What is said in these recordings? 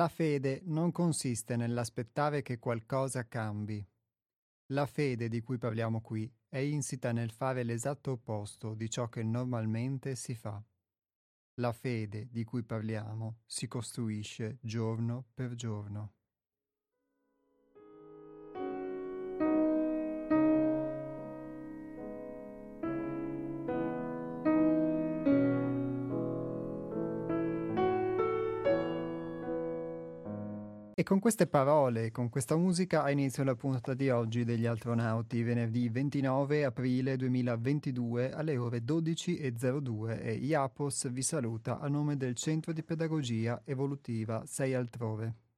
La fede non consiste nell'aspettare che qualcosa cambi. La fede di cui parliamo qui è insita nel fare l'esatto opposto di ciò che normalmente si fa. La fede di cui parliamo si costruisce giorno per giorno. E con queste parole, con questa musica, ha inizio la puntata di oggi degli Astronauti, venerdì 29 aprile 2022 alle ore 12.02 e IAPOS vi saluta a nome del Centro di Pedagogia Evolutiva 6 Altrove.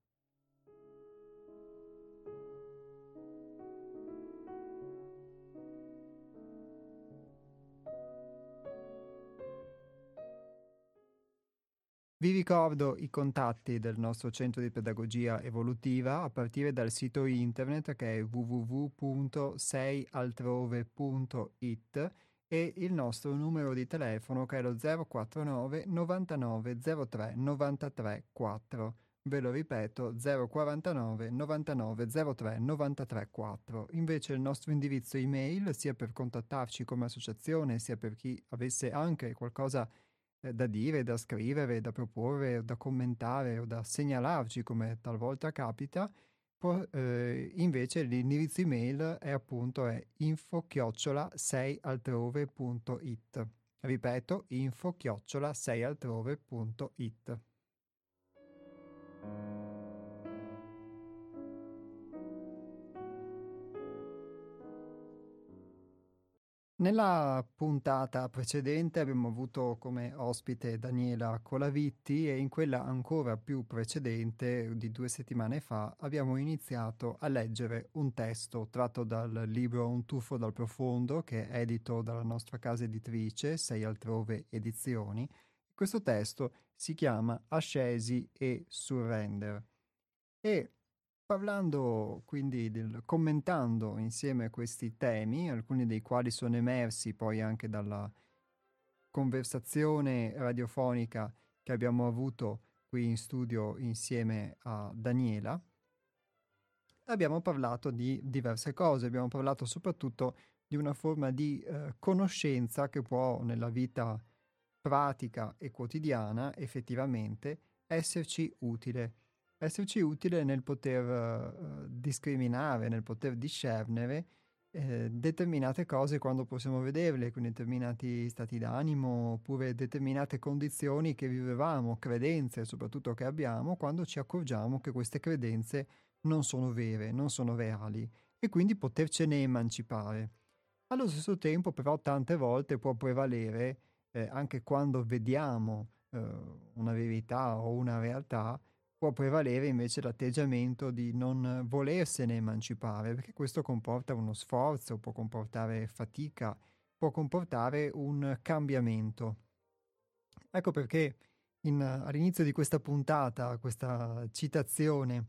Vi ricordo i contatti del nostro centro di pedagogia evolutiva a partire dal sito internet che è www.seialtrove.it e il nostro numero di telefono che è lo 049 99 03 93 4. Ve lo ripeto 049 99 03 93 4. Invece il nostro indirizzo email sia per contattarci come associazione sia per chi avesse anche qualcosa eh, da dire, da scrivere, da proporre, da commentare o da segnalarci come talvolta capita, può, eh, invece l'indirizzo email è appunto è info-chiocciola 6altrove.it. Ripeto, info-chiocciola Nella puntata precedente abbiamo avuto come ospite Daniela Colavitti e in quella ancora più precedente, di due settimane fa, abbiamo iniziato a leggere un testo tratto dal libro Un tuffo dal profondo, che è edito dalla nostra casa editrice, Sei altrove edizioni. Questo testo si chiama Ascesi e Surrender. E Parlando quindi, del, commentando insieme questi temi, alcuni dei quali sono emersi poi anche dalla conversazione radiofonica che abbiamo avuto qui in studio insieme a Daniela, abbiamo parlato di diverse cose, abbiamo parlato soprattutto di una forma di eh, conoscenza che può nella vita pratica e quotidiana effettivamente esserci utile esserci utile nel poter uh, discriminare, nel poter discernere eh, determinate cose quando possiamo vederle, con determinati stati d'animo oppure determinate condizioni che vivevamo, credenze soprattutto che abbiamo, quando ci accorgiamo che queste credenze non sono vere, non sono reali e quindi potercene emancipare. Allo stesso tempo però tante volte può prevalere, eh, anche quando vediamo eh, una verità o una realtà, può prevalere invece l'atteggiamento di non volersene emancipare, perché questo comporta uno sforzo, può comportare fatica, può comportare un cambiamento. Ecco perché in, all'inizio di questa puntata, questa citazione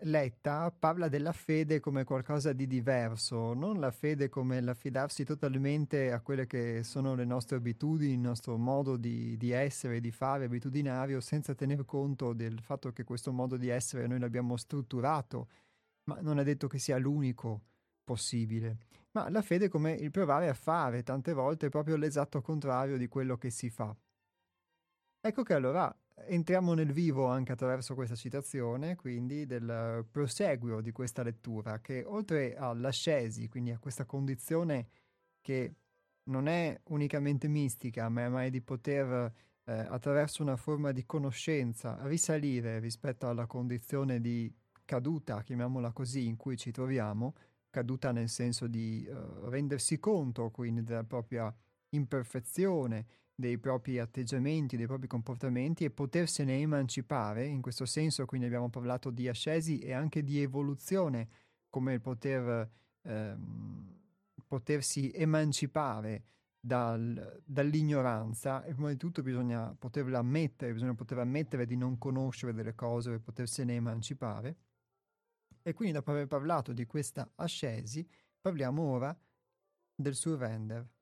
letta parla della fede come qualcosa di diverso, non la fede come l'affidarsi totalmente a quelle che sono le nostre abitudini, il nostro modo di, di essere, di fare abitudinario, senza tener conto del fatto che questo modo di essere noi l'abbiamo strutturato, ma non è detto che sia l'unico possibile. Ma la fede come il provare a fare, tante volte proprio l'esatto contrario di quello che si fa. Ecco che allora entriamo nel vivo anche attraverso questa citazione, quindi del proseguio di questa lettura, che oltre all'ascesi, quindi a questa condizione che non è unicamente mistica, ma è di poter eh, attraverso una forma di conoscenza risalire rispetto alla condizione di caduta, chiamiamola così, in cui ci troviamo, caduta nel senso di uh, rendersi conto quindi della propria imperfezione, dei propri atteggiamenti, dei propri comportamenti e potersene emancipare. In questo senso quindi abbiamo parlato di ascesi e anche di evoluzione, come il poter, ehm, potersi emancipare dal, dall'ignoranza e prima di tutto bisogna poterla ammettere, bisogna poter ammettere di non conoscere delle cose per potersene emancipare. E quindi dopo aver parlato di questa ascesi, parliamo ora del surrender.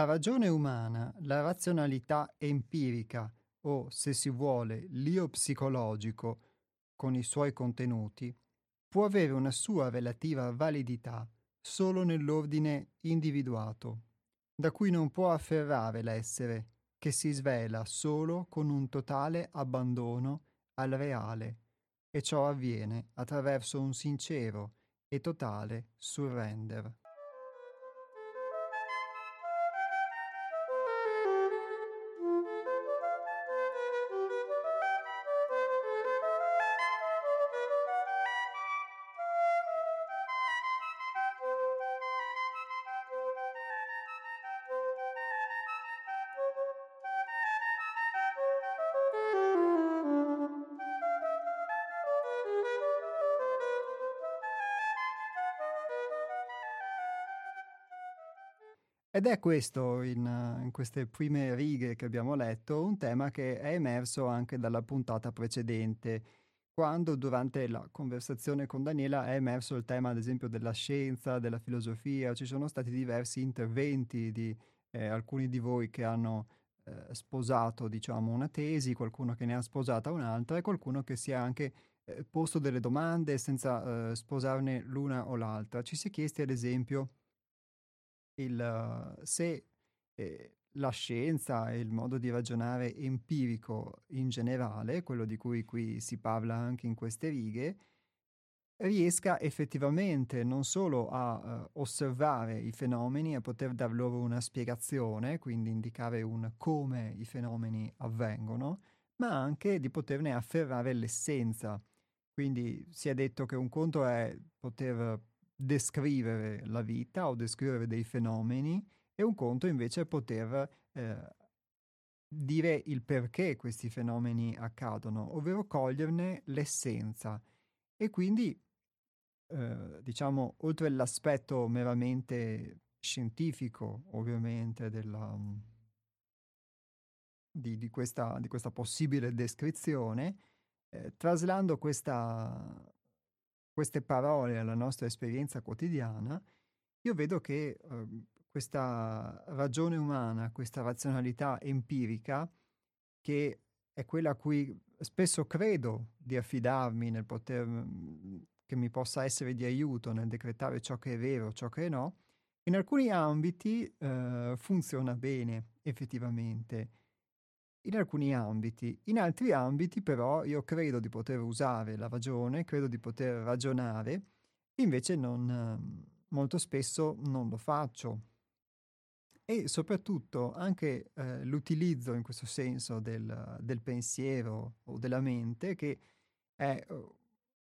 La ragione umana, la razionalità empirica o, se si vuole, l'io psicologico, con i suoi contenuti, può avere una sua relativa validità solo nell'ordine individuato, da cui non può afferrare l'essere, che si svela solo con un totale abbandono al reale, e ciò avviene attraverso un sincero e totale surrender. Ed è questo, in, in, queste prime righe che abbiamo letto, un tema che è emerso anche dalla puntata precedente, quando durante la conversazione con Daniela è emerso il tema, ad esempio, della scienza, della filosofia, ci sono stati diversi interventi di eh, alcuni di voi che hanno eh, sposato, diciamo, una tesi, qualcuno che ne ha sposata un'altra e qualcuno che si è anche eh, posto delle domande senza eh, sposarne l'una o l'altra. Ci si è chiesti, ad esempio, il, se eh, la scienza e il modo di ragionare empirico in generale, quello di cui qui si parla anche in queste righe, riesca effettivamente non solo a uh, osservare i fenomeni, a poter dar loro una spiegazione, quindi indicare un come i fenomeni avvengono, ma anche di poterne afferrare l'essenza. Quindi si è detto che un conto è poter descrivere la vita o descrivere dei fenomeni e un conto invece è poter eh, dire il perché questi fenomeni accadono, ovvero coglierne l'essenza. E quindi, eh, diciamo, oltre all'aspetto meramente scientifico, ovviamente, della, di, di, questa, di, questa, possibile descrizione, eh, traslando questa, queste parole alla nostra esperienza quotidiana, io vedo che eh, questa ragione umana, questa razionalità empirica, che è quella a cui spesso credo di affidarmi nel poter, che mi possa essere di aiuto nel decretare ciò che è vero, ciò che è no, in alcuni ambiti eh, funziona bene effettivamente in alcuni ambiti. In altri ambiti però io credo di poter usare la ragione, credo di poter ragionare, invece non, molto spesso non lo faccio. E soprattutto anche eh, l'utilizzo in questo senso del, del, pensiero o della mente che è uh,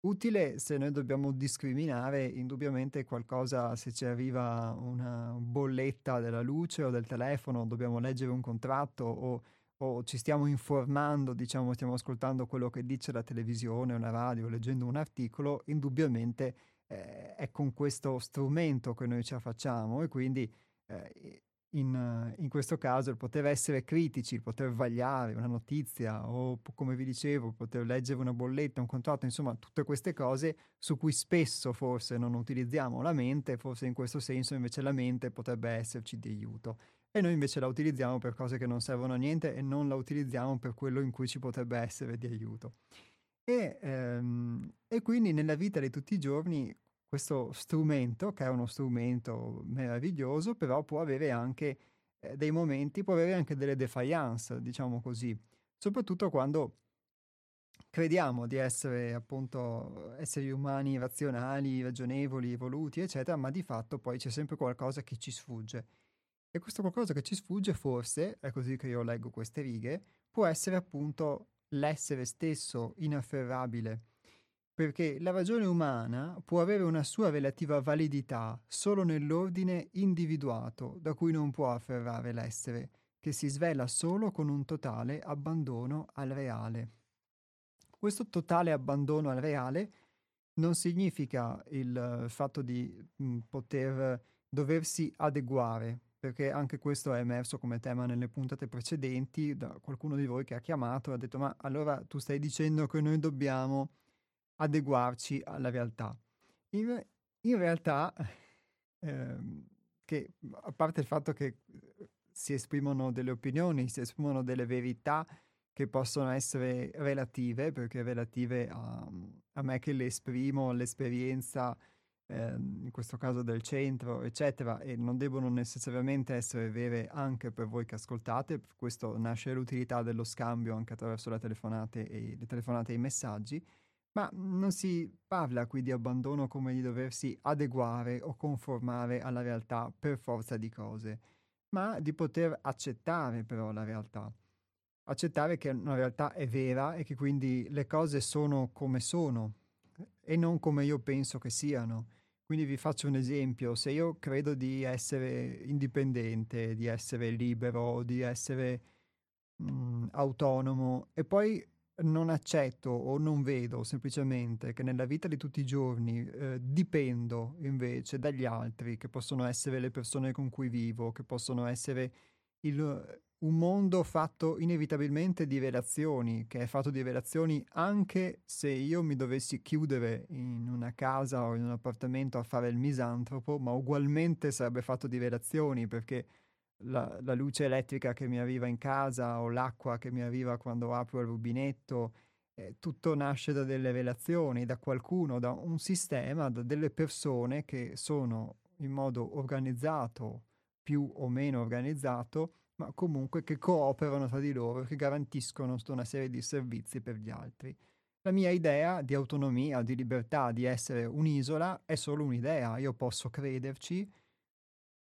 utile se noi dobbiamo discriminare indubbiamente qualcosa, se ci arriva una bolletta della luce o del telefono, dobbiamo leggere un contratto o o ci stiamo informando, diciamo, stiamo ascoltando quello che dice la televisione o la radio, leggendo un articolo, indubbiamente eh, è con questo strumento che noi ci affacciamo e quindi eh, in, in, questo caso il poter essere critici, il poter vagliare una notizia o come vi dicevo, poter leggere una bolletta, un contratto, insomma tutte queste cose su cui spesso forse non utilizziamo la mente, forse in questo senso invece la mente potrebbe esserci di aiuto e noi invece la utilizziamo per cose che non servono a niente e non la utilizziamo per quello in cui ci potrebbe essere di aiuto. E, ehm, e quindi nella vita di tutti i giorni questo strumento, che è uno strumento meraviglioso, però può avere anche eh, dei momenti, può avere anche delle defiance, diciamo così, soprattutto quando crediamo di essere appunto esseri umani razionali, ragionevoli, evoluti, eccetera, ma di fatto poi c'è sempre qualcosa che ci sfugge. E questo qualcosa che ci sfugge forse, è così che io leggo queste righe, può essere appunto l'essere stesso inafferrabile, perché la ragione umana può avere una sua relativa validità solo nell'ordine individuato da cui non può afferrare l'essere, che si svela solo con un totale abbandono al reale. Questo totale abbandono al reale non significa il fatto di poter doversi adeguare, perché anche questo è emerso come tema nelle puntate precedenti da qualcuno di voi che ha chiamato e ha detto ma allora tu stai dicendo che noi dobbiamo adeguarci alla realtà. In, in realtà eh, che a parte il fatto che eh, si esprimono delle opinioni, si esprimono delle verità che possono essere relative, perché relative a, a me che le esprimo, l'esperienza, eh, in questo caso del centro, eccetera, e non devono necessariamente essere vere anche per voi che ascoltate, questo nasce l'utilità dello scambio anche attraverso le telefonate e, le telefonate e i messaggi, ma non si parla qui di abbandono come di doversi adeguare o conformare alla realtà per forza di cose, ma di poter accettare però la realtà. Accettare che una realtà è vera e che quindi le cose sono come sono e non come io penso che siano. Quindi vi faccio un esempio, se io credo di essere indipendente, di essere libero, di essere mh, mm, autonomo e poi non accetto o non vedo semplicemente che nella vita di tutti i giorni eh, dipendo invece dagli altri, che possono essere le persone con cui vivo, che possono essere il, un mondo fatto inevitabilmente di relazioni, che è fatto di relazioni anche se io mi dovessi chiudere in una casa o in un appartamento a fare il misantropo, ma ugualmente sarebbe fatto di relazioni perché la, la, luce elettrica che mi arriva in casa o l'acqua che mi arriva quando apro il rubinetto, eh, tutto nasce da delle relazioni, da qualcuno, da un sistema, da delle persone che sono in modo organizzato, più o meno organizzato, ma comunque che cooperano tra di loro, che garantiscono una serie di servizi per gli altri. La mia idea di autonomia, di libertà, di essere un'isola è solo un'idea, io posso crederci,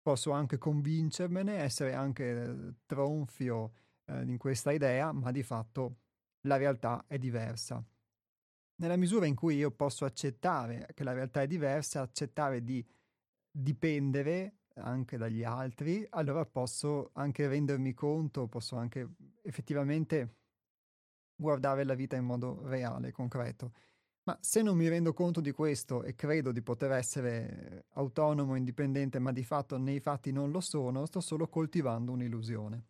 posso anche convincermene, essere anche eh, tronfio eh, in questa idea, ma di fatto la realtà è diversa. Nella misura in cui io posso accettare che la realtà è diversa, accettare di dipendere anche dagli altri, allora posso anche rendermi conto, posso anche effettivamente guardare la vita in modo reale, concreto. Ma se non mi rendo conto di questo e credo di poter essere autonomo, indipendente, ma di fatto nei fatti non lo sono, sto solo coltivando un'illusione.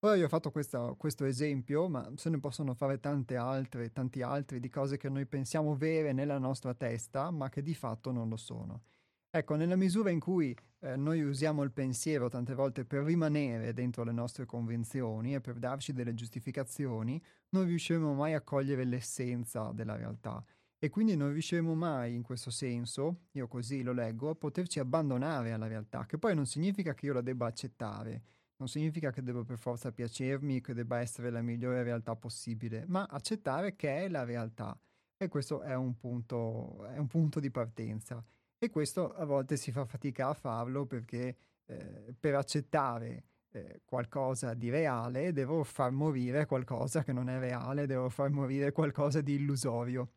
Ora io ho fatto questa, questo esempio, ma se ne possono fare tante altre, tanti altri di cose che noi pensiamo vere nella nostra testa, ma che di fatto non lo sono. Ecco, nella misura in cui eh, noi usiamo il pensiero tante volte per rimanere dentro le nostre convenzioni e per darci delle giustificazioni, non riusciremo mai a cogliere l'essenza della realtà e quindi non riusciremo mai in questo senso, io così lo leggo, a poterci abbandonare alla realtà, che poi non significa che io la debba accettare, non significa che debba per forza piacermi, che debba essere la migliore realtà possibile, ma accettare che è la realtà. E questo è un punto, è un punto di partenza. E questo a volte si fa fatica a farlo perché eh, per accettare eh, qualcosa di reale devo far morire qualcosa che non è reale, devo far morire qualcosa di illusorio.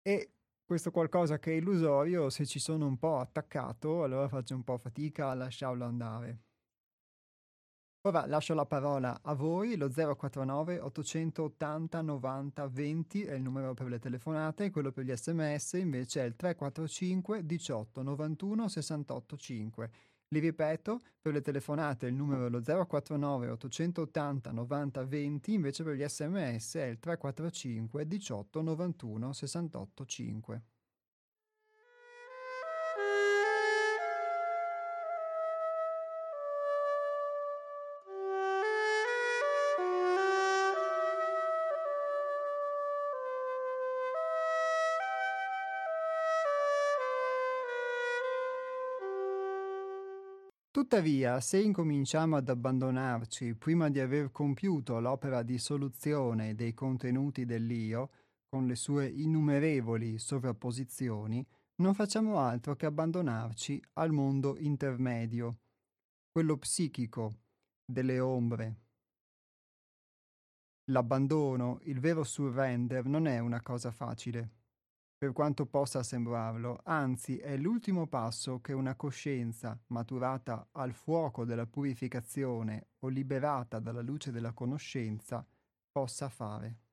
E questo qualcosa che è illusorio, se ci sono un po' attaccato, allora faccio un po' fatica a lasciarlo andare. Ora lascio la parola a voi, lo 049 880 90 20 è il numero per le telefonate, quello per gli sms invece è il 345 18 91 68 5. Li ripeto, per le telefonate il numero è lo 049 880 90 20, invece per gli sms è il 345 18 91 68 5. Tuttavia, se incominciamo ad abbandonarci prima di aver compiuto l'opera di soluzione dei contenuti dell'io, con le sue innumerevoli sovrapposizioni, non facciamo altro che abbandonarci al mondo intermedio, quello psichico, delle ombre. L'abbandono, il vero surrender, non è una cosa facile per quanto possa sembrarlo, anzi è l'ultimo passo che una coscienza maturata al fuoco della purificazione o liberata dalla luce della conoscenza possa fare.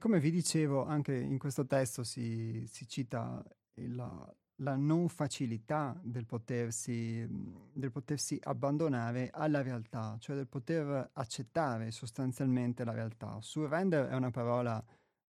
Come vi dicevo, anche in questo testo si, si cita la, la non facilità del potersi, del potersi abbandonare alla realtà, cioè del poter accettare sostanzialmente la realtà. Surrender è una parola,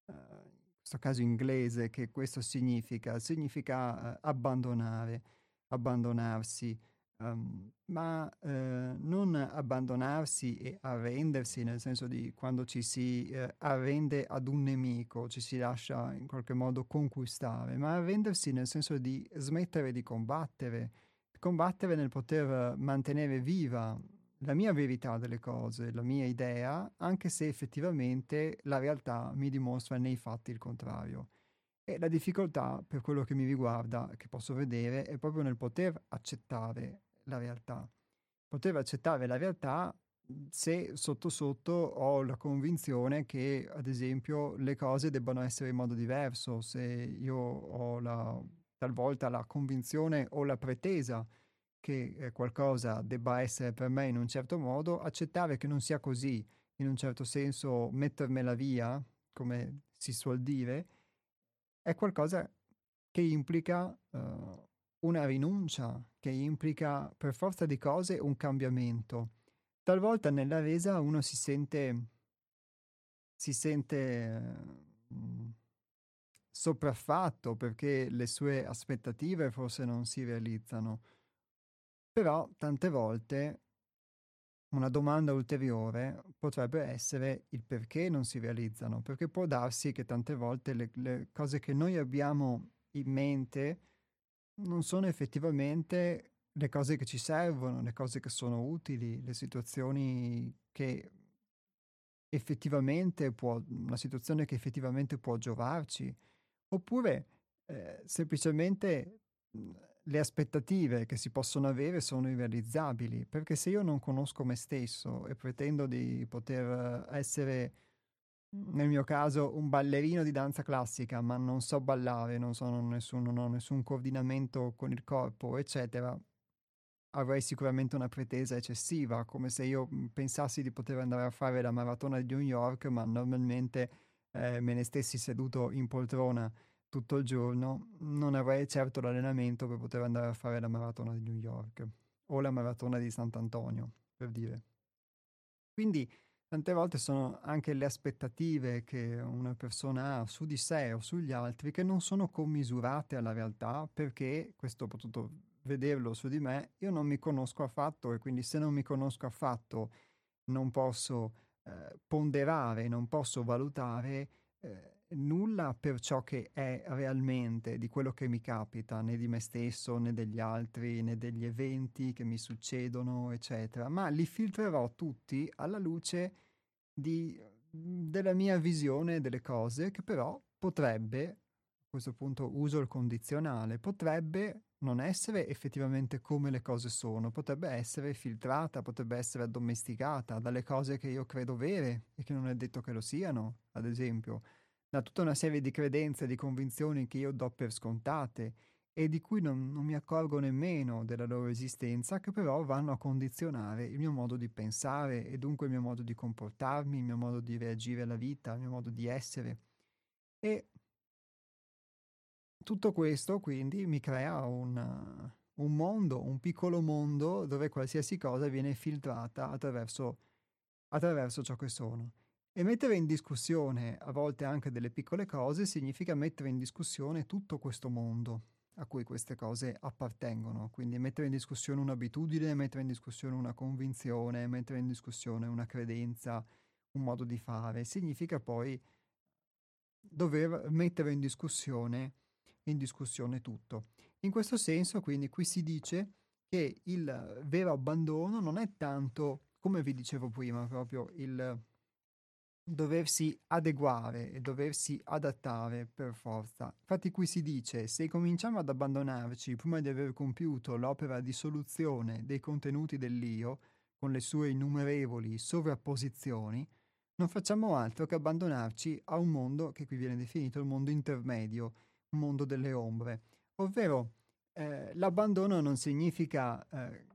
eh, in questo caso inglese, che questo significa, significa eh, abbandonare, abbandonarsi, Um, ma eh, non abbandonarsi e arrendersi, nel senso di quando ci si eh, arrende ad un nemico, ci si lascia in qualche modo conquistare, ma arrendersi nel senso di smettere di combattere, combattere nel poter mantenere viva la mia verità delle cose, la mia idea, anche se effettivamente la realtà mi dimostra nei fatti il contrario. E la difficoltà, per quello che mi riguarda, che posso vedere, è proprio nel poter accettare la realtà. Poter accettare la realtà mhmm, se sotto sotto ho la convinzione che, ad esempio, le cose debbano essere in modo diverso, se io ho la, talvolta la convinzione o la pretesa che eh, qualcosa debba essere per me in un certo modo, accettare che non sia così, in un certo senso mettermela via, come si suol dire, è qualcosa che implica uh, una rinuncia che implica per forza di cose un cambiamento. Talvolta nella resa uno si sente, si sente mm, sopraffatto perché le sue aspettative forse non si realizzano. Però tante volte una domanda ulteriore potrebbe essere il perché non si realizzano, perché può darsi che tante volte le, le cose che noi abbiamo in mente non sono effettivamente le cose che ci servono, le cose che sono utili, le situazioni che effettivamente può, una situazione che effettivamente può giovarci, oppure eh, semplicemente le aspettative che si possono avere sono irrealizzabili, perché se io non conosco me stesso e pretendo di poter essere nel mio caso un ballerino di danza classica, ma non so ballare, non, so, nessun, non ho nessun coordinamento con il corpo, eccetera, avrei sicuramente una pretesa eccessiva, come se io mhmm, pensassi di poter andare a fare la maratona di New York, ma normalmente eh, me ne stessi seduto in poltrona tutto il giorno, non avrei certo l'allenamento per poter andare a fare la maratona di New York o la maratona di Sant'Antonio, per dire. Quindi Tante volte sono anche le aspettative che una persona ha su di sé o sugli altri che non sono commisurate alla realtà perché, questo ho potuto vederlo su di me, io non mi conosco affatto e quindi se non mi conosco affatto non posso eh, ponderare, non posso valutare eh, nulla per ciò che è realmente di quello che mi capita, né di me stesso, né degli altri, né degli eventi che mi succedono, eccetera, ma li filtrerò tutti alla luce di, della mia visione delle cose che però potrebbe, a questo punto uso il condizionale, potrebbe non essere effettivamente come le cose sono, potrebbe essere filtrata, potrebbe essere addomesticata dalle cose che io credo vere e che non è detto che lo siano, ad esempio, da tutta una serie di credenze di convinzioni che io do per scontate e di cui non, non, mi accorgo nemmeno della loro esistenza, che però vanno a condizionare il mio modo di pensare e dunque il mio modo di comportarmi, il mio modo di reagire alla vita, il mio modo di essere. E tutto questo quindi mi crea un, un mondo, un piccolo mondo dove qualsiasi cosa viene filtrata attraverso, attraverso ciò che sono. E mettere in discussione a volte anche delle piccole cose significa mettere in discussione tutto questo mondo a cui queste cose appartengono. Quindi mettere in discussione un'abitudine, mettere in discussione una convinzione, mettere in discussione una credenza, un modo di fare, significa poi dover mettere in discussione, in discussione tutto. In questo senso, quindi, qui si dice che il vero abbandono non è tanto, come vi dicevo prima, proprio il doversi adeguare e doversi adattare per forza. Infatti qui si dice se cominciamo ad abbandonarci prima di aver compiuto l'opera di soluzione dei contenuti dell'io, con le sue innumerevoli sovrapposizioni, non facciamo altro che abbandonarci a un mondo che qui viene definito il mondo intermedio, un mondo delle ombre, ovvero eh, l'abbandono non significa eh,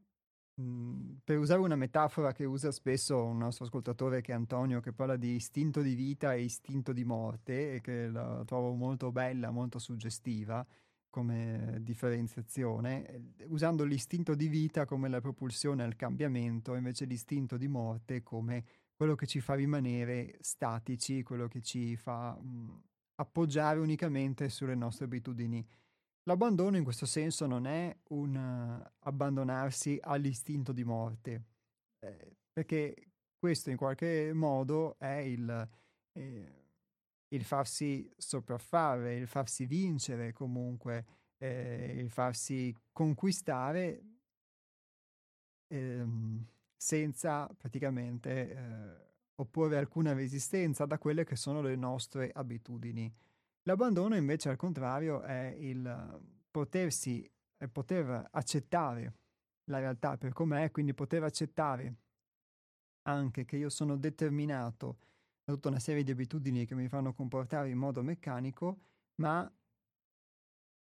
per usare una metafora che usa spesso un nostro ascoltatore che è Antonio, che parla di istinto di vita e istinto di morte, e che la trovo molto bella, molto suggestiva, come differenziazione, eh, usando l'istinto di vita come la propulsione al cambiamento, invece l'istinto di morte come quello che ci fa rimanere statici, quello che ci fa mh, appoggiare unicamente sulle nostre abitudini. L'abbandono in questo senso non è un uh, abbandonarsi all'istinto di morte, eh, perché questo in qualche modo è il, eh, il farsi sopraffare, il farsi vincere comunque, eh, il farsi conquistare ehm, senza praticamente eh, opporre alcuna resistenza da quelle che sono le nostre abitudini. L'abbandono invece al contrario è il potersi, è poter accettare la realtà per com'è, quindi poter accettare anche che io sono determinato da tutta una serie di abitudini che mi fanno comportare in modo meccanico, ma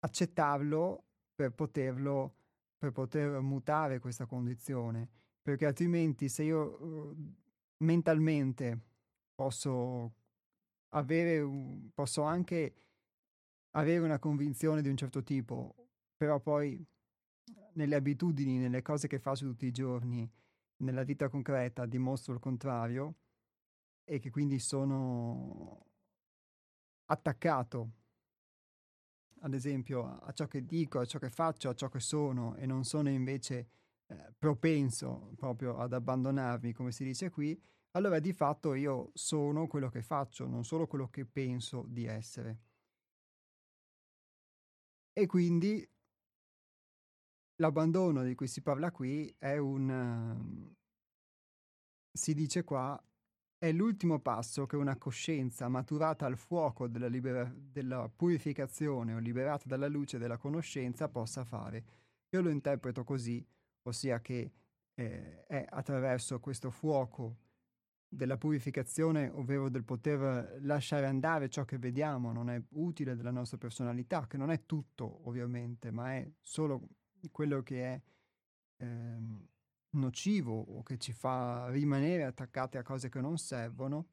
accettarlo per poterlo, per poter mutare questa condizione, perché altrimenti se io uh, mentalmente posso avere, un, posso anche avere una convinzione di un certo tipo, però poi nelle abitudini, nelle cose che faccio tutti i giorni, nella vita concreta dimostro il contrario e che quindi sono attaccato, ad esempio, a ciò che dico, a ciò che faccio, a ciò che sono e non sono invece eh, propenso proprio ad abbandonarmi, come si dice qui, allora di fatto io sono quello che faccio, non solo quello che penso di essere. E quindi l'abbandono di cui si parla qui è un... Uh, si dice qua, è l'ultimo passo che una coscienza maturata al fuoco della, libera- della purificazione o liberata dalla luce della conoscenza possa fare. Io lo interpreto così, ossia che eh, è attraverso questo fuoco della purificazione, ovvero del poter lasciare andare ciò che vediamo, non è utile della nostra personalità, che non è tutto ovviamente, ma è solo quello che è ehm, nocivo o che ci fa rimanere attaccati a cose che non servono.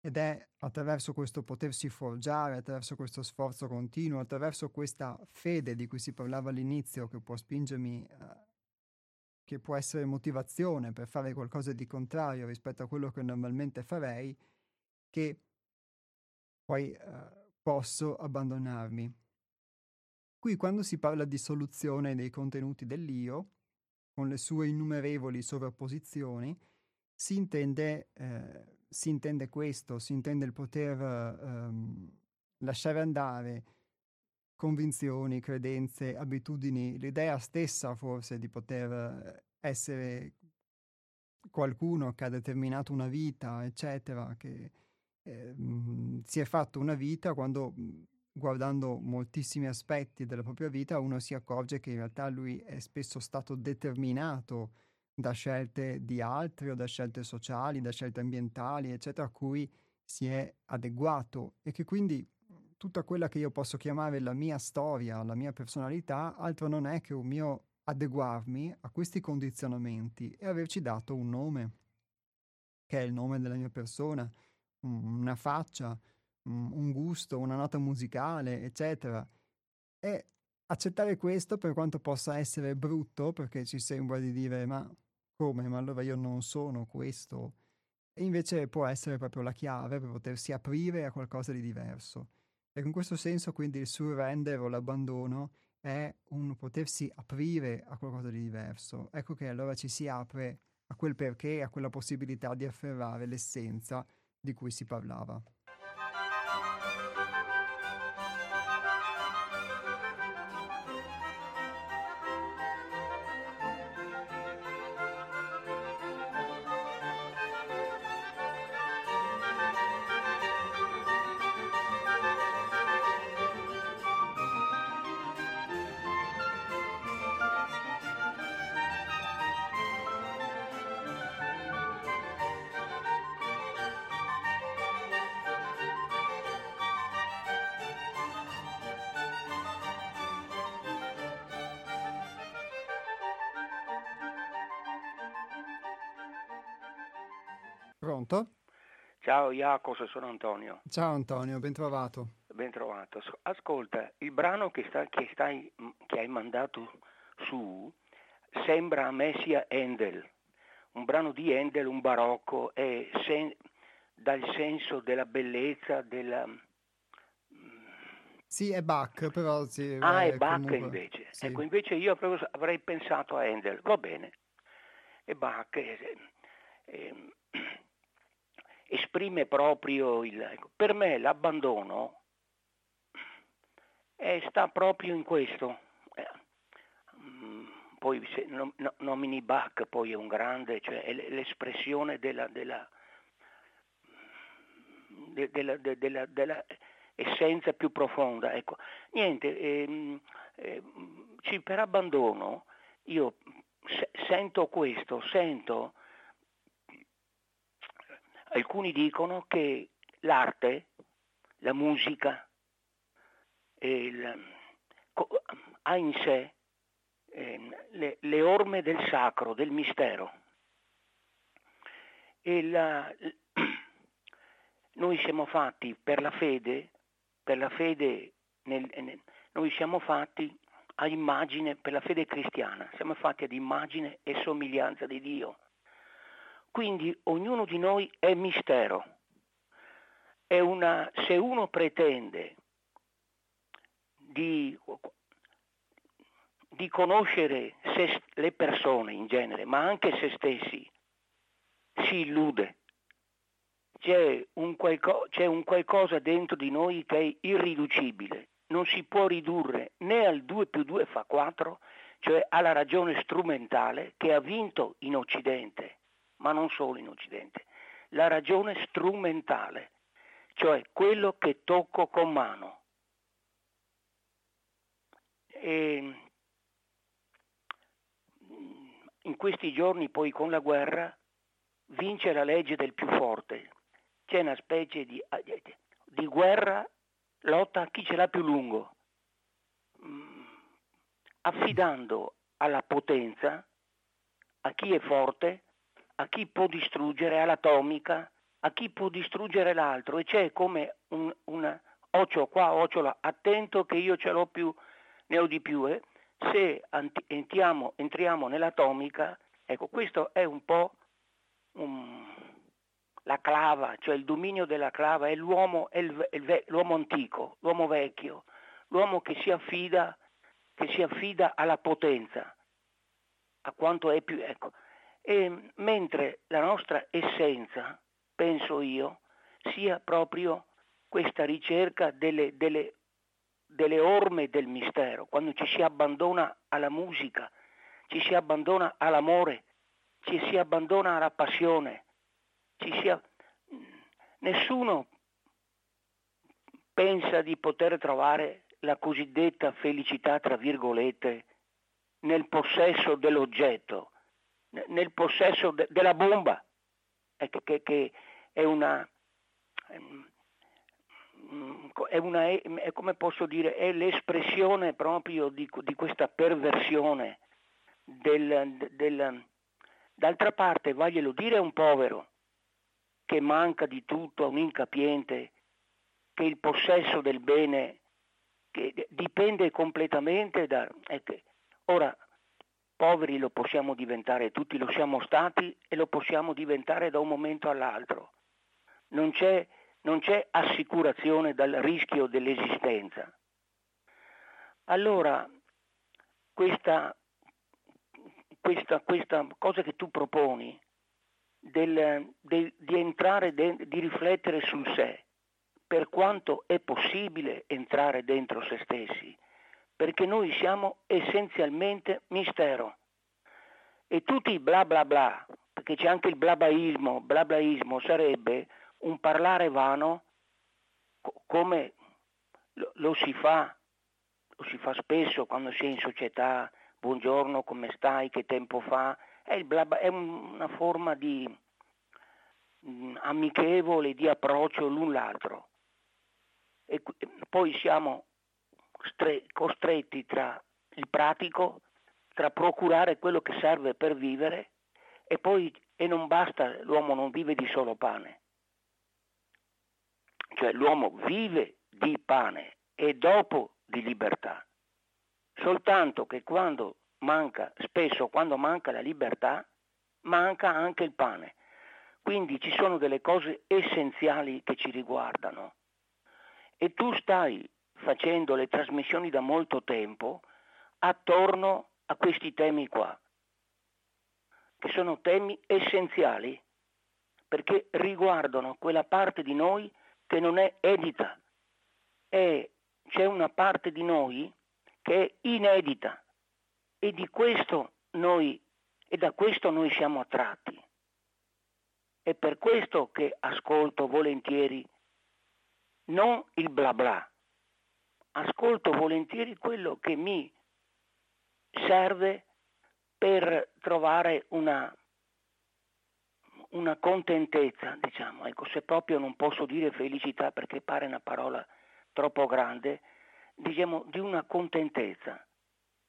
Ed è attraverso questo potersi forgiare, attraverso questo sforzo continuo, attraverso questa fede di cui si parlava all'inizio, che può spingermi a che può essere motivazione per fare qualcosa di contrario rispetto a quello che normalmente farei, che poi eh, posso abbandonarmi. Qui quando si parla di soluzione dei contenuti dell'io, con le sue innumerevoli sovrapposizioni, si intende, eh, si intende questo, si intende il poter ehm, lasciare andare convinzioni, credenze, abitudini, l'idea stessa forse di poter eh, essere qualcuno che ha determinato una vita, eccetera, che eh, si è fatto una vita quando mhmm, guardando moltissimi aspetti della propria vita uno si accorge che in realtà lui è spesso stato determinato da scelte di altri o da scelte sociali, da scelte ambientali, eccetera, a cui si è adeguato e che quindi tutta quella che io posso chiamare la mia storia, la mia personalità, altro non è che un mio adeguarmi a questi condizionamenti e averci dato un nome, che è il nome della mia persona, una faccia, un gusto, una nota musicale, eccetera. E accettare questo per quanto possa essere brutto, perché ci sembra di dire ma come, ma allora io non sono questo, e invece può essere proprio la chiave per potersi aprire a qualcosa di diverso. E in questo senso quindi il surrender o l'abbandono è un potersi aprire a qualcosa di diverso. Ecco che allora ci si apre a quel perché, a quella possibilità di afferrare l'essenza di cui si parlava. Ciao Jacopo, sono Antonio. Ciao Antonio, ben trovato. ben trovato. Ascolta, il brano che, sta, che, stai, che hai mandato su sembra a me sia Handel, un brano di Handel, un barocco, e sen, dal senso della bellezza, della... Sì, è Bach, però sì, Ah, è, è Bach comunque... invece. Sì. Ecco, invece io avrei pensato a Handel, va bene. È Bach, è, è, esprime proprio il... Ecco, per me l'abbandono sta proprio in questo. Eh, mm, poi se, no, no, nomini Bach poi è un grande, cioè è l'espressione della, della, della, della, della essenza più profonda. Ecco. Niente, ehm, ehm, per abbandono io se, sento questo, sento, alcuni dicono che l'arte, la musica, il, ha in sé eh, le, le, orme del sacro, del mistero. La, noi siamo fatti per la fede, per la fede nel, nel, noi siamo fatti a immagine, per la fede cristiana, siamo fatti ad immagine e somiglianza di Dio. Quindi ognuno di noi è mistero. È una, se uno pretende di, di conoscere se, le persone in genere, ma anche se stessi, si illude. C'è un, qualco, c'è un qualcosa dentro di noi che è irriducibile, non si può ridurre né al 2 più 2 fa 4, cioè alla ragione strumentale che ha vinto in Occidente, ma non solo in Occidente, la ragione strumentale, cioè quello che tocco con mano, e in questi giorni poi con la guerra vince la legge del più forte. C'è una specie di, di guerra, lotta a chi ce l'ha più lungo, mm, affidando alla potenza, a chi è forte, a chi può distruggere, all'atomica, a chi può distruggere l'altro. E c'è come un, un occhio qua, occhio là, attento che io ce l'ho più ne ho di più, eh? se entriamo, entriamo, nell'atomica, ecco, questo è un po' um, la clava, cioè il dominio della clava, è l'uomo, è il, è l'uomo antico, l'uomo vecchio, l'uomo che si affida, che si affida alla potenza, a quanto è più... Ecco. E, mentre la nostra essenza, penso io, sia proprio questa ricerca delle, delle delle orme del mistero, quando ci si abbandona alla musica, ci si abbandona all'amore, ci si abbandona alla passione, si... nessuno pensa di poter trovare la cosiddetta felicità, tra virgolette, nel possesso dell'oggetto, nel possesso de- della bomba, eh, che, che, è una Mm, è, una, è come posso dire, è l'espressione proprio di, di questa perversione del, del, d'altra parte vaglielo dire a un povero che manca di tutto, a un incapiente, che il possesso del bene dipende completamente da... Ecco, ora, poveri lo possiamo diventare, tutti lo siamo stati e lo possiamo diventare da un momento all'altro. Non c'è non c'è assicurazione dal rischio dell'esistenza. Allora, questa, questa, questa cosa che tu proponi del, del, di entrare, de, di riflettere sul sé, per quanto è possibile entrare dentro se stessi, perché noi siamo essenzialmente mistero. E tutti i bla bla bla, perché c'è anche il blabaismo, blablaismo sarebbe un parlare vano come lo, lo, si fa, lo si fa spesso quando si è in società, buongiorno, come stai, che tempo fa, è, blabla, è una forma di mh, mm, amichevole, di approccio l'un l'altro. E poi siamo stre- costretti tra il pratico, tra procurare quello che serve per vivere e poi e non basta, l'uomo non vive di solo pane, cioè l'uomo vive di pane e dopo di libertà. Soltanto che quando manca, spesso quando manca la libertà, manca anche il pane. Quindi ci sono delle cose essenziali che ci riguardano. E tu stai facendo le trasmissioni da molto tempo attorno a questi temi qua, che sono temi essenziali perché riguardano quella parte di noi che non è edita e c'è una parte di noi che è inedita e di questo noi e da questo noi siamo attratti. È per questo che ascolto volentieri non il bla bla, ascolto volentieri quello che mi serve per trovare una, una contentezza, diciamo, ecco, se proprio non posso dire felicità perché pare una parola troppo grande, diciamo di una contentezza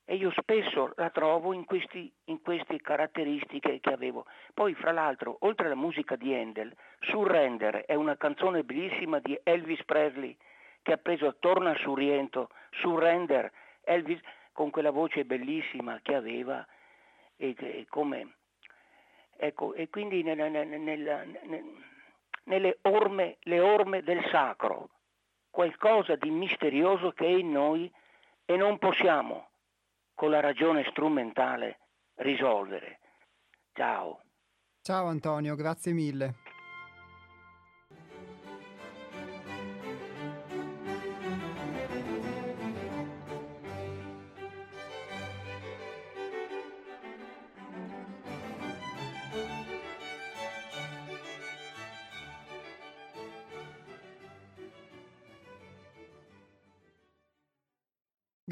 e io spesso la trovo in, questi, in, queste caratteristiche che avevo. Poi, fra l'altro, oltre alla musica di Handel, Surrender è una canzone bellissima di Elvis Presley che ha preso Torna su Riento, Surrender, Elvis con quella voce bellissima che aveva e, e come, ecco, e quindi nella, nella, nelle orme, orme del sacro, qualcosa di misterioso che è in noi e non possiamo con la ragione strumentale risolvere. Ciao. Ciao Antonio, grazie mille.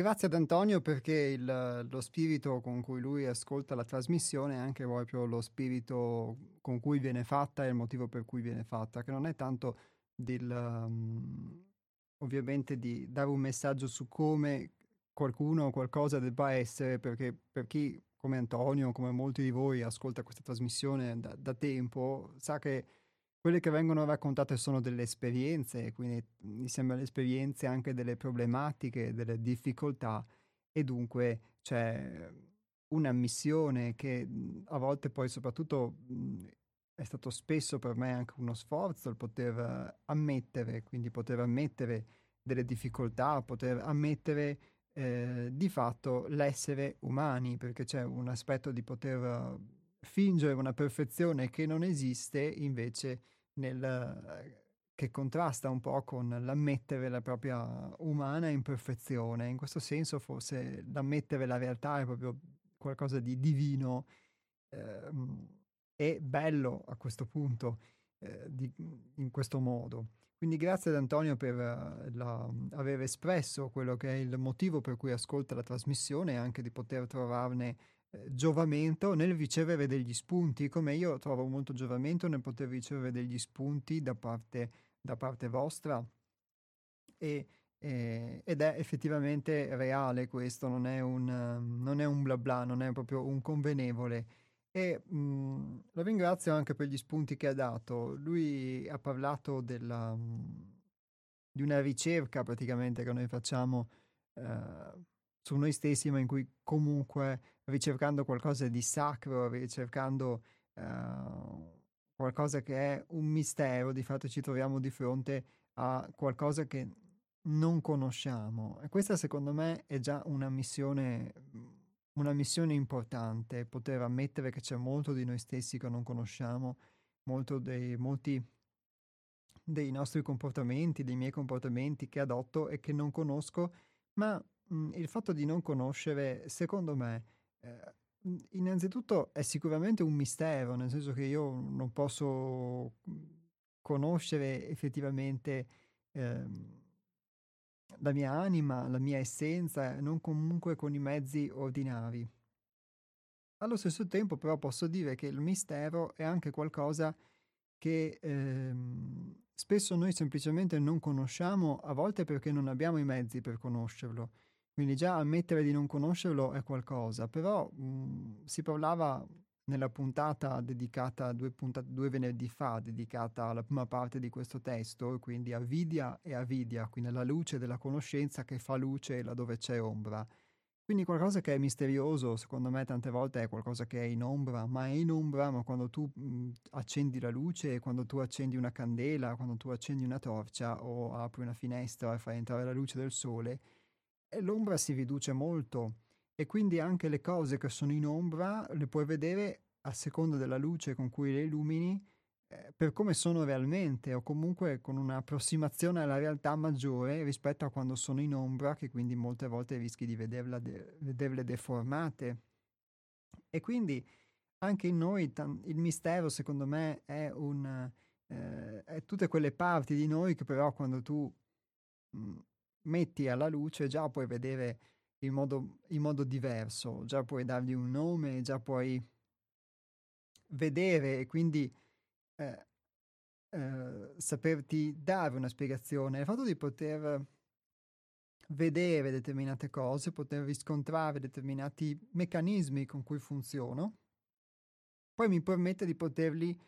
Grazie ad Antonio perché il, lo spirito con cui lui ascolta la trasmissione è anche proprio lo spirito con cui viene fatta e il motivo per cui viene fatta, che non è tanto del, um, ovviamente di dare un messaggio su come qualcuno o qualcosa debba essere, perché per chi come Antonio, come molti di voi ascolta questa trasmissione da, da tempo, sa che quelle che vengono raccontate sono delle esperienze, quindi mi sembra esperienze anche delle problematiche, delle difficoltà e dunque c'è una missione che a volte poi soprattutto è stato spesso per me anche uno sforzo il poter ammettere, quindi poter ammettere delle difficoltà, poter ammettere eh, di fatto l'essere umani, perché c'è un aspetto di poter fingere una perfezione che non esiste invece nel, che contrasta un po' con l'ammettere la propria umana imperfezione. In questo senso forse l'ammettere la realtà è proprio qualcosa di divino eh, e bello a questo punto, eh, di, in questo modo. Quindi grazie ad Antonio per uh, la, aver espresso quello che è il motivo per cui ascolta la trasmissione e anche di poter trovarne eh, giovamento nel ricevere degli spunti, come io trovo molto giovamento nel poter ricevere degli spunti da parte, da parte vostra. E, e, ed è effettivamente reale questo, non è, un, non è un bla bla, non è proprio un convenevole. E mh, mm, lo ringrazio anche per gli spunti che ha dato. Lui ha parlato della, di una ricerca praticamente che noi facciamo eh, su noi stessi, ma in cui comunque ricercando qualcosa di sacro, ricercando uh, qualcosa che è un mistero, di fatto ci troviamo di fronte a qualcosa che non conosciamo. E questa secondo me è già una missione, una missione importante, poter ammettere che c'è molto di noi stessi che non conosciamo, molto dei, molti dei nostri comportamenti, dei miei comportamenti che adotto e che non conosco, ma mh, il fatto di non conoscere, secondo me, eh, innanzitutto è sicuramente un mistero, nel senso che io non posso conoscere effettivamente eh, la mia anima, la mia essenza, non comunque con i mezzi ordinari. Allo stesso tempo però posso dire che il mistero è anche qualcosa che ehm, spesso noi semplicemente non conosciamo, a volte perché non abbiamo i mezzi per conoscerlo quindi già ammettere di non conoscerlo è qualcosa, però mh, si parlava nella puntata dedicata due, puntate, due venerdì fa, dedicata alla prima parte di questo testo, quindi a Vidia e a Vidia, quindi alla luce della conoscenza che fa luce laddove c'è ombra. Quindi qualcosa che è misterioso, secondo me tante volte è qualcosa che è in ombra, ma è in ombra, ma quando tu mh, accendi la luce, quando tu accendi una candela, quando tu accendi una torcia o apri una finestra e fai entrare la luce del sole, l'ombra si riduce molto e quindi anche le cose che sono in ombra le puoi vedere a seconda della luce con cui le illumini eh, per come sono realmente o comunque con un'approssimazione alla realtà maggiore rispetto a quando sono in ombra che quindi molte volte rischi di de- vederle deformate. E quindi anche in noi t- il mistero secondo me è un eh, è tutte quelle parti di noi che però quando tu mh, metti alla luce già puoi vedere in modo, in modo diverso, già puoi dargli un nome, già puoi vedere e quindi eh, eh, saperti dare una spiegazione. Il fatto di poter vedere determinate cose, poter riscontrare determinati meccanismi con cui funziono, poi mi permette di poterli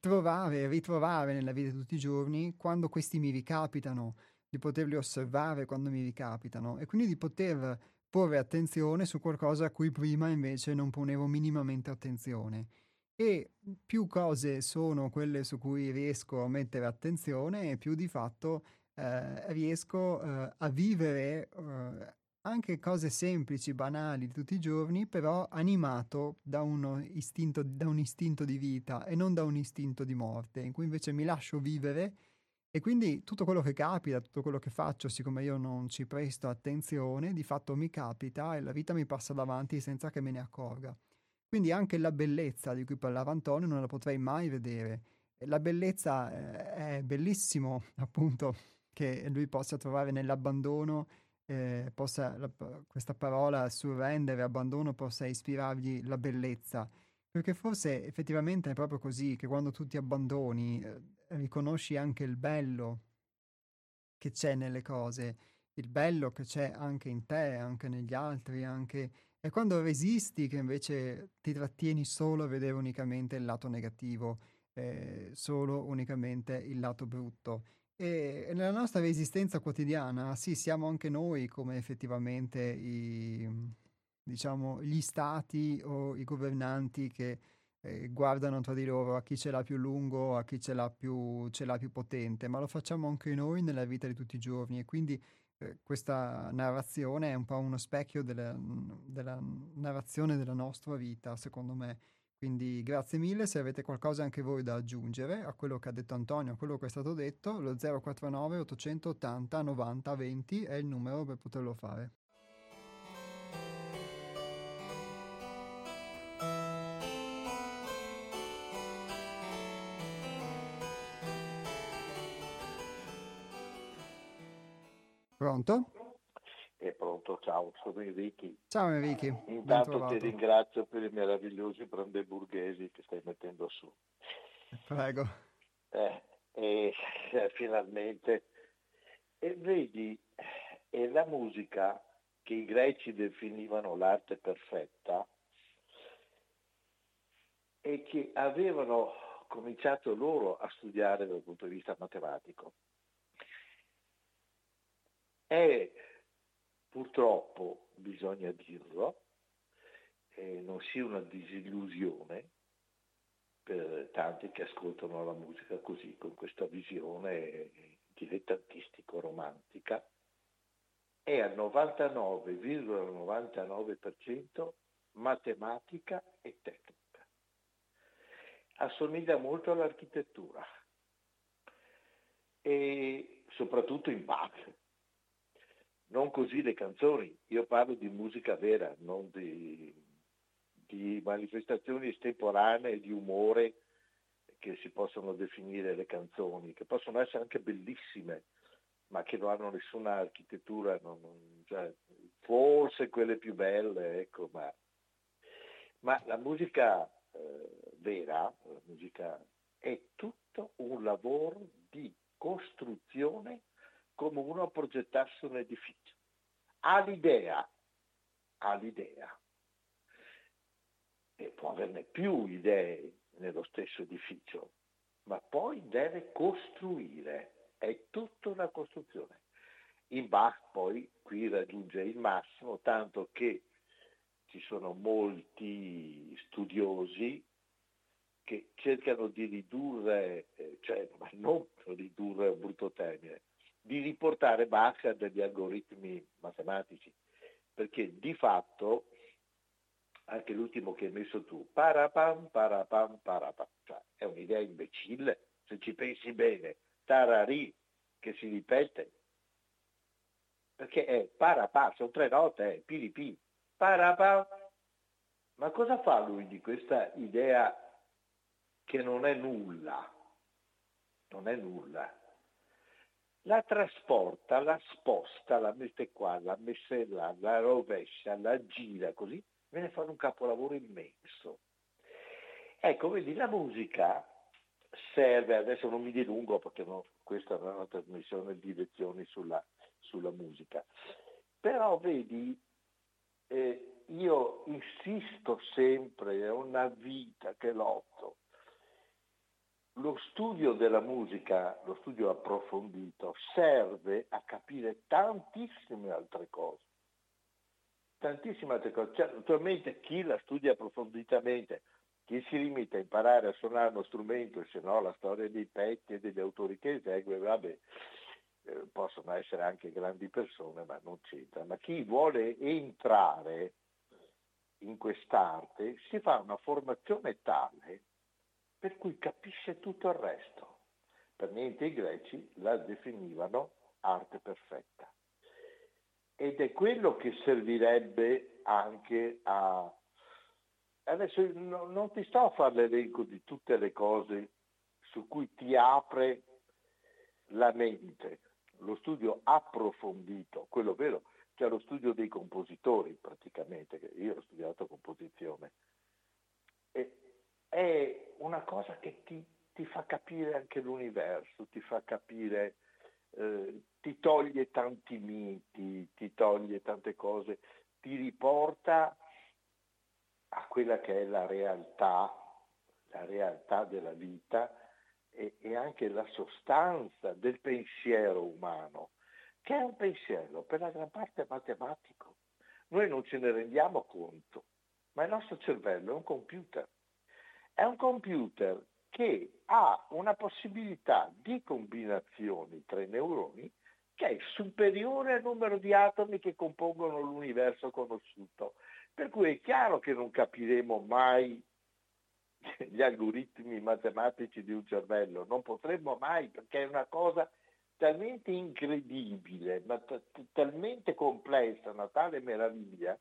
trovare, ritrovare nella vita di tutti i giorni quando questi mi ricapitano di poterli osservare quando mi ricapitano e quindi di poter porre attenzione su qualcosa a cui prima invece non ponevo minimamente attenzione. E più cose sono quelle su cui riesco a mettere attenzione e più di fatto eh, riesco eh, a vivere eh, anche cose semplici, banali di tutti i giorni, però animato da, istinto, da un istinto di vita e non da un istinto di morte, in cui invece mi lascio vivere e quindi tutto quello che capita, tutto quello che faccio, siccome io non ci presto attenzione, di fatto mi capita e la vita mi passa davanti senza che me ne accorga. Quindi anche la bellezza di cui parlava Antonio non la potrei mai vedere. La bellezza eh, è bellissimo, appunto, che lui possa trovare nell'abbandono, eh, possa, la, questa parola surrendere, abbandono, possa ispirargli la bellezza. Perché forse effettivamente è proprio così, che quando tu ti abbandoni, eh, riconosci anche il bello che c'è nelle cose, il bello che c'è anche in te, anche negli altri, anche... E quando resisti che invece ti trattieni solo a vedere unicamente il lato negativo, eh, solo unicamente il lato brutto. E nella nostra resistenza quotidiana, sì, siamo anche noi come effettivamente i, diciamo, gli stati o i governanti che eh, guardano tra di loro a chi ce l'ha più lungo, a chi ce l'ha più, ce l'ha più potente, ma lo facciamo anche noi nella vita di tutti i giorni e quindi eh, questa narrazione è un po' uno specchio della, della narrazione della nostra vita, secondo me. Quindi grazie mille, se avete qualcosa anche voi da aggiungere a quello che ha detto Antonio, a quello che è stato detto, lo 049 880 90 20 è il numero per poterlo fare. Pronto? È pronto, ciao, sono Enrico. Ciao Enrico. Intanto ti ringrazio per i meravigliosi brandeburghesi che stai mettendo su. Prego. Eh, eh, finalmente. E vedi, è la musica che i greci definivano l'arte perfetta e che avevano cominciato loro a studiare dal punto di vista matematico è purtroppo, bisogna dirlo, eh, non sia una disillusione per tanti che ascoltano la musica così, con questa visione dilettantistico-romantica, è al 99,99% matematica e tecnica. Assomiglia molto all'architettura e soprattutto in Bach, non così le canzoni, io parlo di musica vera, non di, di manifestazioni estemporanee di umore che si possono definire le canzoni, che possono essere anche bellissime, ma che non hanno nessuna architettura, non, non, cioè, forse quelle più belle, ecco, ma, ma la musica eh, vera, la musica è tutto un lavoro di costruzione come uno progettasse un edificio. Ha l'idea, ha l'idea. e può averne più idee nello stesso edificio, ma poi deve costruire, è tutta una costruzione. In Bach poi qui raggiunge il massimo, tanto che ci sono molti studiosi che cercano di ridurre, eh, cioè ma non ridurre un brutto termine, di riportare Bach a degli algoritmi matematici, perché di fatto anche l'ultimo che hai messo tu, parapam, parapam, parapam, cioè, è un'idea imbecille, se ci pensi bene, tararì che si ripete, perché è parapam, sono tre note, è piripi, parapam, ma cosa fa lui di questa idea che non è nulla? Non è nulla. La trasporta, la sposta, la mette qua, la mette là, la rovescia, la gira così viene a fare un capolavoro immenso. Ecco, vedi, la musica serve, adesso non mi dilungo perché no, questa è una trasmissione di lezioni sulla, sulla musica, però vedi, eh, io insisto sempre, è una vita che lotto. Lo studio della musica, lo studio approfondito, serve a capire tantissime altre cose tantissime altre cose. Cioè, naturalmente chi la studia approfonditamente, chi si limita a imparare a suonare uno strumento se no la storia dei pezzi e degli autori che esegue, vabbè, eh, possono essere anche grandi persone, ma non c'entra. Ma chi vuole entrare in quest'arte si fa una formazione tale per cui capisce tutto il resto. Per niente i greci la definivano arte perfetta. Ed è quello che servirebbe anche a... Adesso no, non ti sto a fare l'elenco di tutte le cose su cui ti apre la mente, lo studio approfondito, quello vero, cioè lo studio dei compositori praticamente, io ho studiato composizione, e è una cosa che ti, ti fa capire anche l'universo, ti fa capire eh, ti toglie tanti miti, ti toglie tante cose, ti riporta a quella che è la realtà, la realtà della vita e, e anche la sostanza del pensiero umano, che è un pensiero per la gran parte matematico. Noi non ce ne rendiamo conto, ma il nostro cervello è un computer. È un computer che ha una possibilità di combinazioni tra i neuroni che è superiore al numero di atomi che compongono l'universo conosciuto. Per cui è chiaro che non capiremo mai gli algoritmi matematici di un cervello, non potremmo mai perché è una cosa talmente incredibile, ma t- talmente complessa, una tale meraviglia,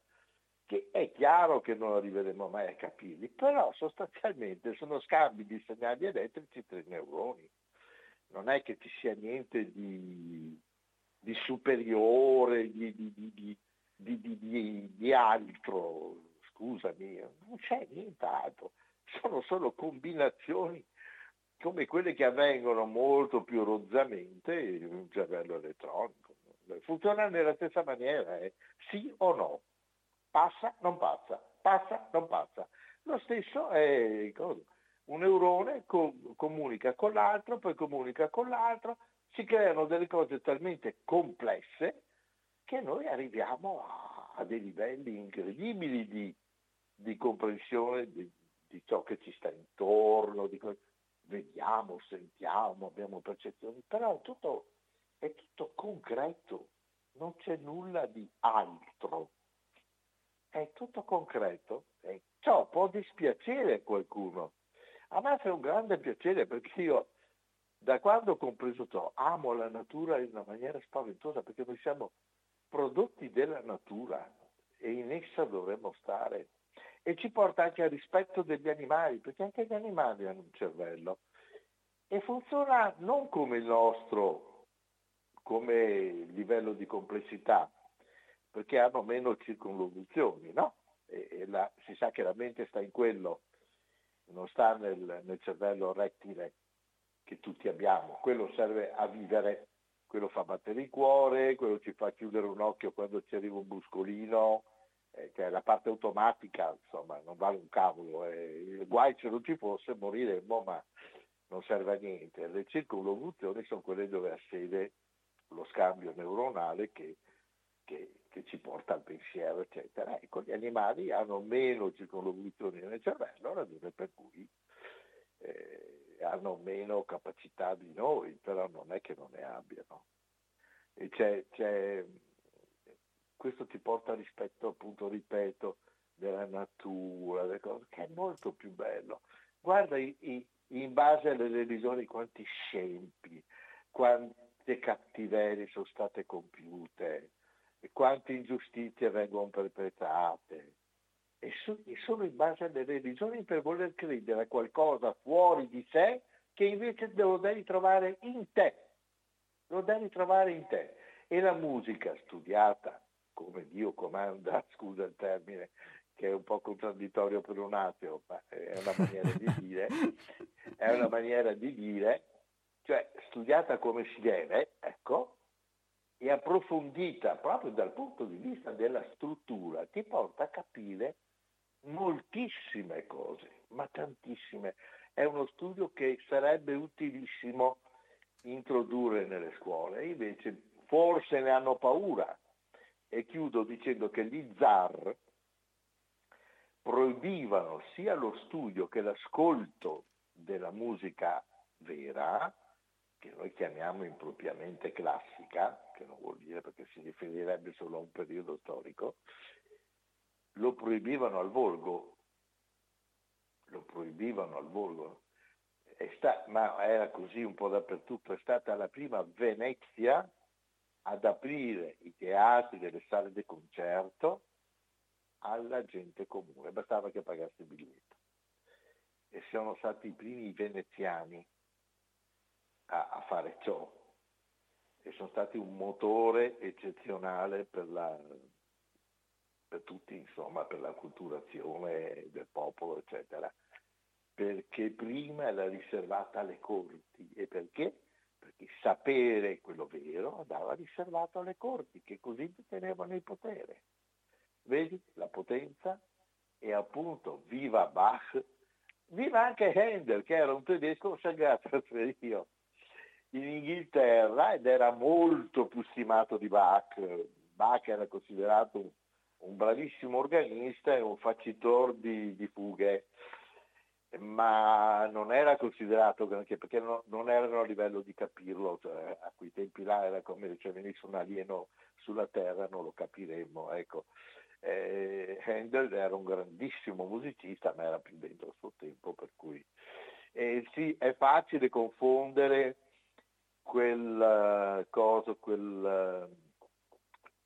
che è chiaro che non arriveremo mai a capirli, però sostanzialmente sono scambi di segnali elettrici tra i neuroni. Non è che ci sia niente di, di superiore, di, di, di, altro, scusami, non c'è nient'altro, sono solo combinazioni come quelle che avvengono molto più rozzamente in un cervello elettronico. Funziona nella stessa maniera, eh? sì o no passa, non passa, passa, non passa. Lo stesso è un neurone co- comunica con l'altro, poi comunica con l'altro, si creano delle cose talmente complesse che noi arriviamo a, a dei livelli incredibili di, di comprensione di, di, ciò che ci sta intorno, di vediamo, sentiamo, abbiamo percezioni, però tutto, è tutto concreto, non c'è nulla di altro è tutto concreto e ciò può dispiacere a qualcuno. A me fa un grande piacere perché io da quando ho compreso ciò amo la natura in una maniera spaventosa perché noi siamo prodotti della natura e in essa dovremmo stare. E ci porta anche al rispetto degli animali, perché anche gli animali hanno un cervello e funziona non come il nostro, come livello di complessità, perché hanno meno circonlocuzioni, no? E, e la, si sa che la mente sta in quello, non sta nel, nel cervello rettile che tutti abbiamo, quello serve a vivere, quello fa battere il cuore, quello ci fa chiudere un occhio quando ci arriva un bruscolino, eh, che è la parte automatica, insomma, non vale un cavolo. Eh. Guai se non ci fosse moriremmo, ma non serve a niente. Le circonlocuzioni sono quelle dove ha sede lo scambio neuronale che, che, che, ci porta al pensiero, eccetera. Ecco, gli animali hanno meno circonlocuzioni nel cervello, ragione per cui eh, hanno meno capacità di noi, però non è che non ne abbiano. C'è, c'è, questo ti porta rispetto, appunto, ripeto, della natura, delle cose, che è molto più bello. Guarda i, i, in base alle religioni quanti scempi, quante cattiverie sono state compiute, quante ingiustizie vengono perpetrate. E, so, e solo in base alle religioni per voler credere a qualcosa fuori di sé che invece lo devi trovare in te. Lo devi trovare in te. E la musica studiata come Dio comanda, scusa il termine, che è un po' contraddittorio per un ateo, ma è una maniera di dire, è una maniera di dire, cioè studiata come si deve, ecco, e approfondita proprio dal punto di vista della struttura, ti porta a capire moltissime cose, ma tantissime. È uno studio che sarebbe utilissimo introdurre nelle scuole, invece forse ne hanno paura. E chiudo dicendo che gli zar, proibivano sia lo studio che l'ascolto della musica vera, che noi chiamiamo impropriamente classica, che non vuol dire perché si riferirebbe solo a un periodo storico, lo proibivano al volgo, lo proibivano al volgo, sta, ma era così un po' dappertutto, è stata la prima Venezia ad aprire i teatri e le sale di concerto alla gente comune, bastava che pagasse il biglietto. E siamo stati i primi veneziani a, a fare ciò e sono stati un motore eccezionale per, la, per tutti, insomma, per la culturazione del popolo, eccetera. Perché prima era riservata alle corti e perché? Perché sapere quello vero andava riservato alle corti, che così tenevano il potere vedi la potenza e appunto viva Bach, viva anche Handel che era un tedesco si è trasferito in Inghilterra ed era molto più stimato di Bach. Bach era considerato un, un bravissimo organista e un facitore di, di, fughe, ma non era considerato perché no, non erano a livello di capirlo, cioè, a quei tempi là era come se venisse un alieno sulla terra, non lo capiremmo. Ecco. Eh, Handel era un grandissimo musicista, ma era più dentro il suo tempo, per cui eh, sì, è facile confondere quel uh, coso, quel, uh,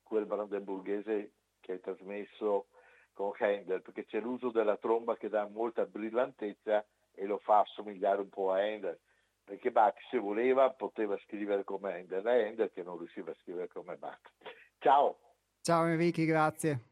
quel brandenburghese che hai trasmesso con Handel, perché c'è l'uso della tromba che dà molta brillantezza e lo fa assomigliare un po' a Handel, perché Bach se voleva poteva scrivere come Handel, è Handel che non riusciva a scrivere come Bach. Ciao! Ciao Enrico, grazie.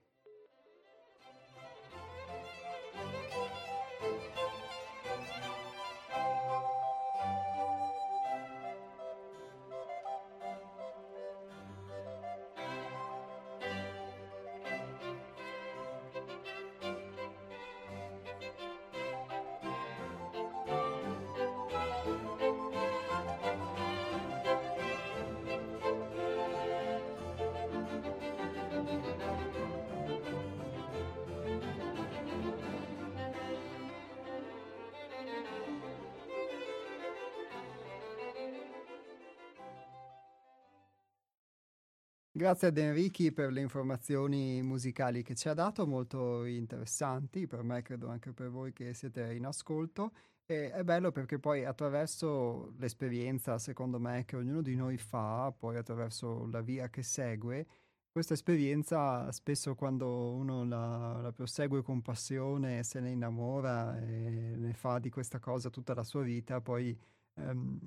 Grazie ad Enrichi per le informazioni musicali che ci ha dato, molto interessanti, per me credo anche per voi che siete in ascolto. E è bello perché poi attraverso l'esperienza, secondo me, che ognuno di noi fa, poi attraverso la via che segue, questa esperienza spesso quando uno la, la prosegue con passione, se ne innamora e ne fa di questa cosa tutta la sua vita, poi ehm,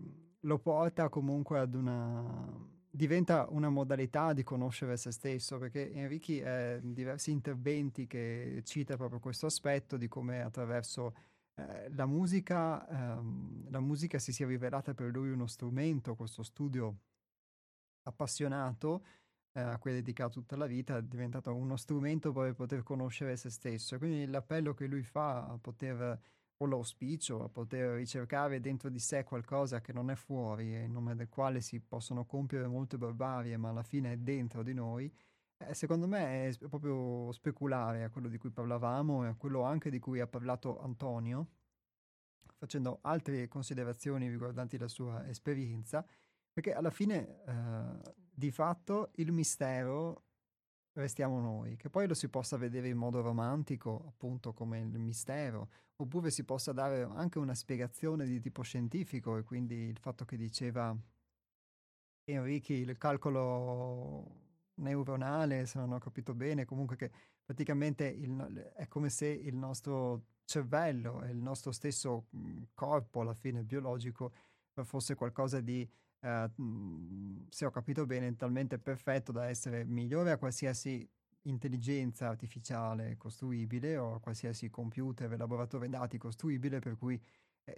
lo porta comunque ad una diventa una modalità di conoscere se stesso, perché Enrichi ha diversi interventi che cita proprio questo aspetto di come attraverso eh, la musica, ehm, la musica si sia rivelata per lui uno strumento, questo studio appassionato, eh, a cui ha dedicato tutta la vita, è diventato uno strumento per poter conoscere se stesso. E quindi l'appello che lui fa a poter, o l'auspicio, a poter ricercare dentro di sé qualcosa che non è fuori, in nome del quale si possono compiere molte barbarie, ma alla fine è dentro di noi, eh, secondo me è proprio speculare a quello di cui parlavamo e a quello anche di cui ha parlato Antonio, facendo altre considerazioni riguardanti la sua esperienza, perché alla fine eh, di fatto il mistero restiamo noi, che poi lo si possa vedere in modo romantico, appunto come il mistero, oppure si possa dare anche una spiegazione di tipo scientifico e quindi il fatto che diceva Enrichi il calcolo neuronale, se non ho capito bene, comunque che praticamente il, è come se il nostro cervello e il nostro stesso mhmm, corpo, alla fine biologico, fosse qualcosa di, eh, mhmm, se ho capito bene, talmente perfetto da essere migliore a qualsiasi intelligenza artificiale costruibile o a qualsiasi computer, elaboratore dati costruibile, per cui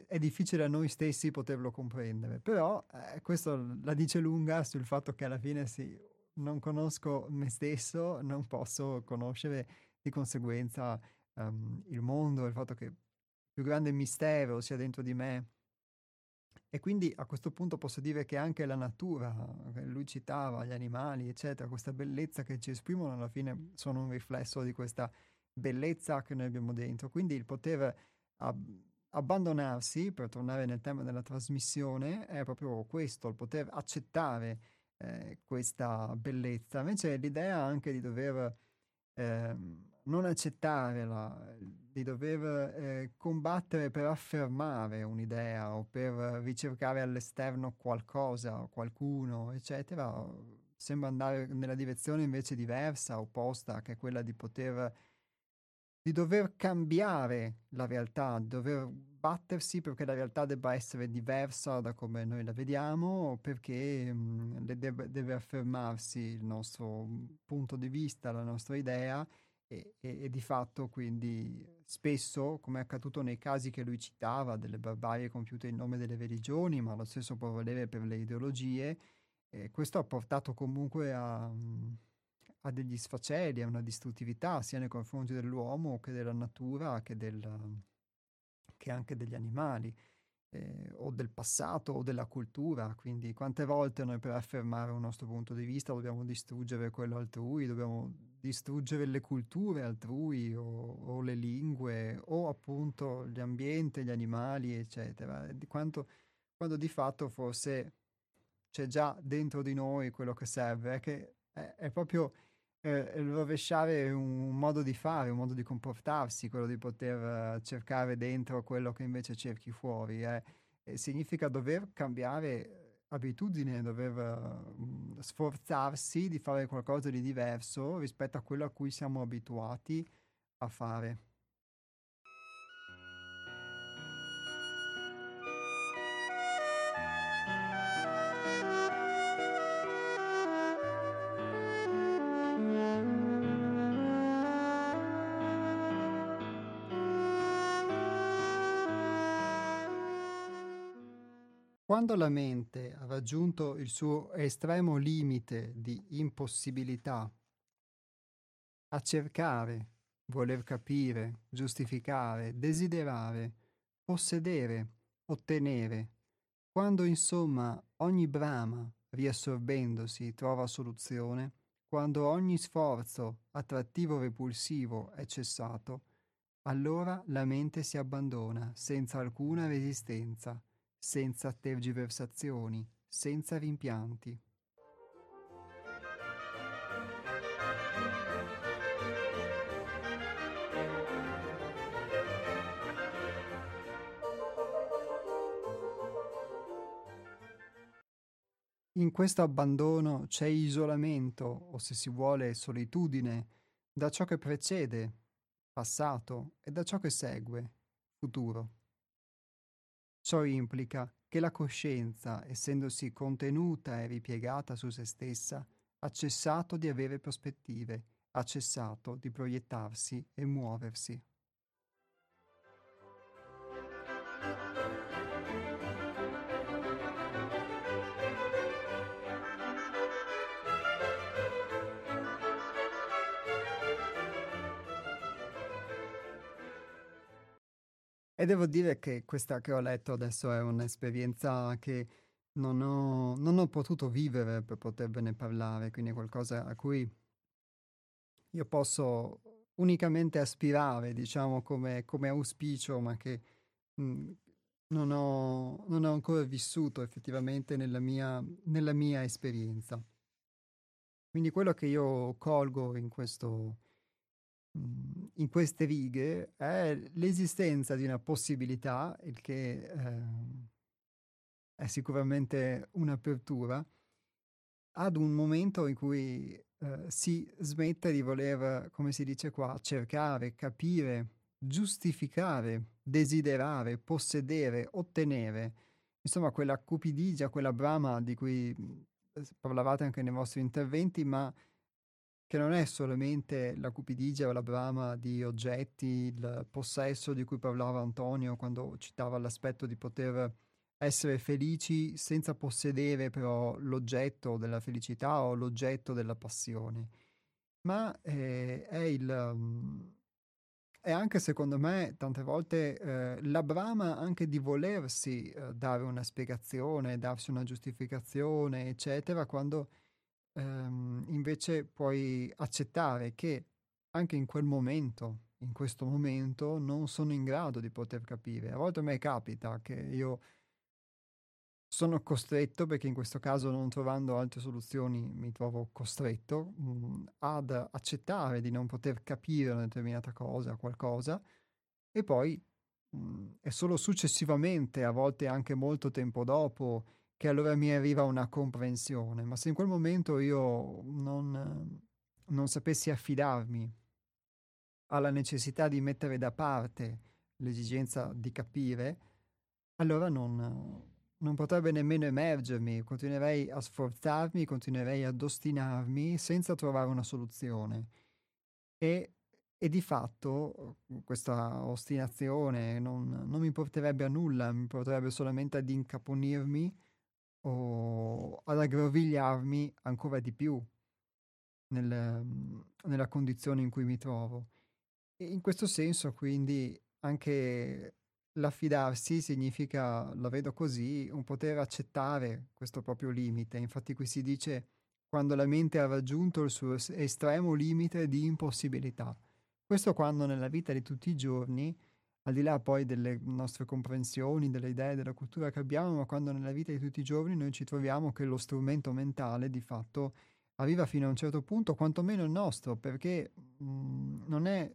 è difficile a noi stessi poterlo comprendere, però eh, questo la dice lunga sul fatto che alla fine sì, non conosco me stesso, non posso conoscere di conseguenza um, il mondo, il fatto che il più grande mistero sia dentro di me. E quindi a questo punto posso dire che anche la natura, lui citava gli animali, eccetera, questa bellezza che ci esprimono alla fine sono un riflesso di questa bellezza che noi abbiamo dentro. Quindi il poter ab- abbandonarsi, per tornare nel tema della trasmissione, è proprio questo, il poter accettare eh, questa bellezza. Invece l'idea anche di dover eh, non accettare, la, di dover eh, combattere per affermare un'idea o per ricercare all'esterno qualcosa o qualcuno, eccetera, sembra andare nella direzione invece diversa, opposta, che è quella di poter di dover cambiare la realtà, di dover battersi perché la realtà debba essere diversa da come noi la vediamo, perché mh, mm, deve, deve, affermarsi il nostro punto di vista, la nostra idea e, e, e, di fatto quindi spesso, come è accaduto nei casi che lui citava, delle barbarie compiute in nome delle religioni, ma lo stesso può valere per le ideologie, eh, questo ha portato comunque a... A degli sfaceli, a una distruttività sia nei confronti dell'uomo che della natura che, del, che anche degli animali eh, o del passato o della cultura. Quindi quante volte noi per affermare un nostro punto di vista dobbiamo distruggere quello altrui, dobbiamo distruggere le culture altrui o, o le lingue o appunto gli ambienti, gli animali, eccetera. Quanto, quando di fatto forse c'è già dentro di noi quello che serve, che è, è proprio eh, rovesciare un modo di fare, un modo di comportarsi, quello di poter uh, cercare dentro quello che invece cerchi fuori. Eh. significa dover cambiare abitudine, dover uh, sforzarsi di fare qualcosa di diverso rispetto a quello a cui siamo abituati a fare. Quando la mente ha raggiunto il suo estremo limite di impossibilità a cercare, voler capire, giustificare, desiderare, possedere, ottenere, quando insomma ogni brama, riassorbendosi, trova soluzione, quando ogni sforzo attrattivo o repulsivo è cessato, allora la mente si abbandona senza alcuna resistenza senza tergiversazioni, senza rimpianti. In questo abbandono c'è isolamento, o se si vuole solitudine, da ciò che precede, passato, e da ciò che segue, futuro. Ciò implica che la coscienza, essendosi contenuta e ripiegata su se stessa, ha cessato di avere prospettive, ha cessato di proiettarsi e muoversi. E devo dire che questa che ho letto adesso è un'esperienza che non ho, non ho potuto vivere per potervene parlare, quindi è qualcosa a cui io posso unicamente aspirare, diciamo, come, come auspicio, ma che mh, mhmm, non, ho, non, ho, ancora vissuto effettivamente nella mia, nella mia esperienza. Quindi quello che io colgo in, questo, in queste righe è l'esistenza di una possibilità, il che eh, è sicuramente un'apertura, ad un momento in cui eh, si smette di voler, come si dice qua, cercare, capire, giustificare, desiderare, possedere, ottenere, insomma quella cupidigia, quella brama di cui eh, parlavate anche nei vostri interventi, ma che non è solamente la cupidigia o la brama di oggetti, il possesso di cui parlava Antonio quando citava l'aspetto di poter essere felici senza possedere però l'oggetto della felicità o l'oggetto della passione, ma eh, è il... Um, è anche secondo me tante volte eh, la brama anche di volersi eh, dare una spiegazione, darsi una giustificazione, eccetera, quando ehm, invece puoi accettare che anche in quel momento, in questo momento, non sono in grado di poter capire. A volte a me capita che io sono costretto, perché in questo caso non trovando altre soluzioni mi trovo costretto mh, mm, ad accettare di non poter capire una determinata cosa, qualcosa, e poi mh, mm, è solo successivamente, a volte anche molto tempo dopo, che allora mi arriva una comprensione. Ma se in quel momento io non, non sapessi affidarmi alla necessità di mettere da parte l'esigenza di capire, allora non non potrebbe nemmeno emergermi, continuerei a sforzarmi, continuerei ad ostinarmi senza trovare una soluzione. E, e di fatto questa ostinazione non, non, mi porterebbe a nulla, mi porterebbe solamente ad incaponirmi o ad aggrovigliarmi ancora di più nel, nella condizione in cui mi trovo. E in questo senso, quindi, anche L'affidarsi significa, la vedo così, un poter accettare questo proprio limite. Infatti qui si dice quando la mente ha raggiunto il suo estremo limite di impossibilità. Questo quando nella vita di tutti i giorni, al di là poi delle nostre comprensioni, delle idee, della cultura che abbiamo, ma quando nella vita di tutti i giorni noi ci troviamo che lo strumento mentale di fatto arriva fino a un certo punto, quantomeno il nostro, perché mh, mhmm, non è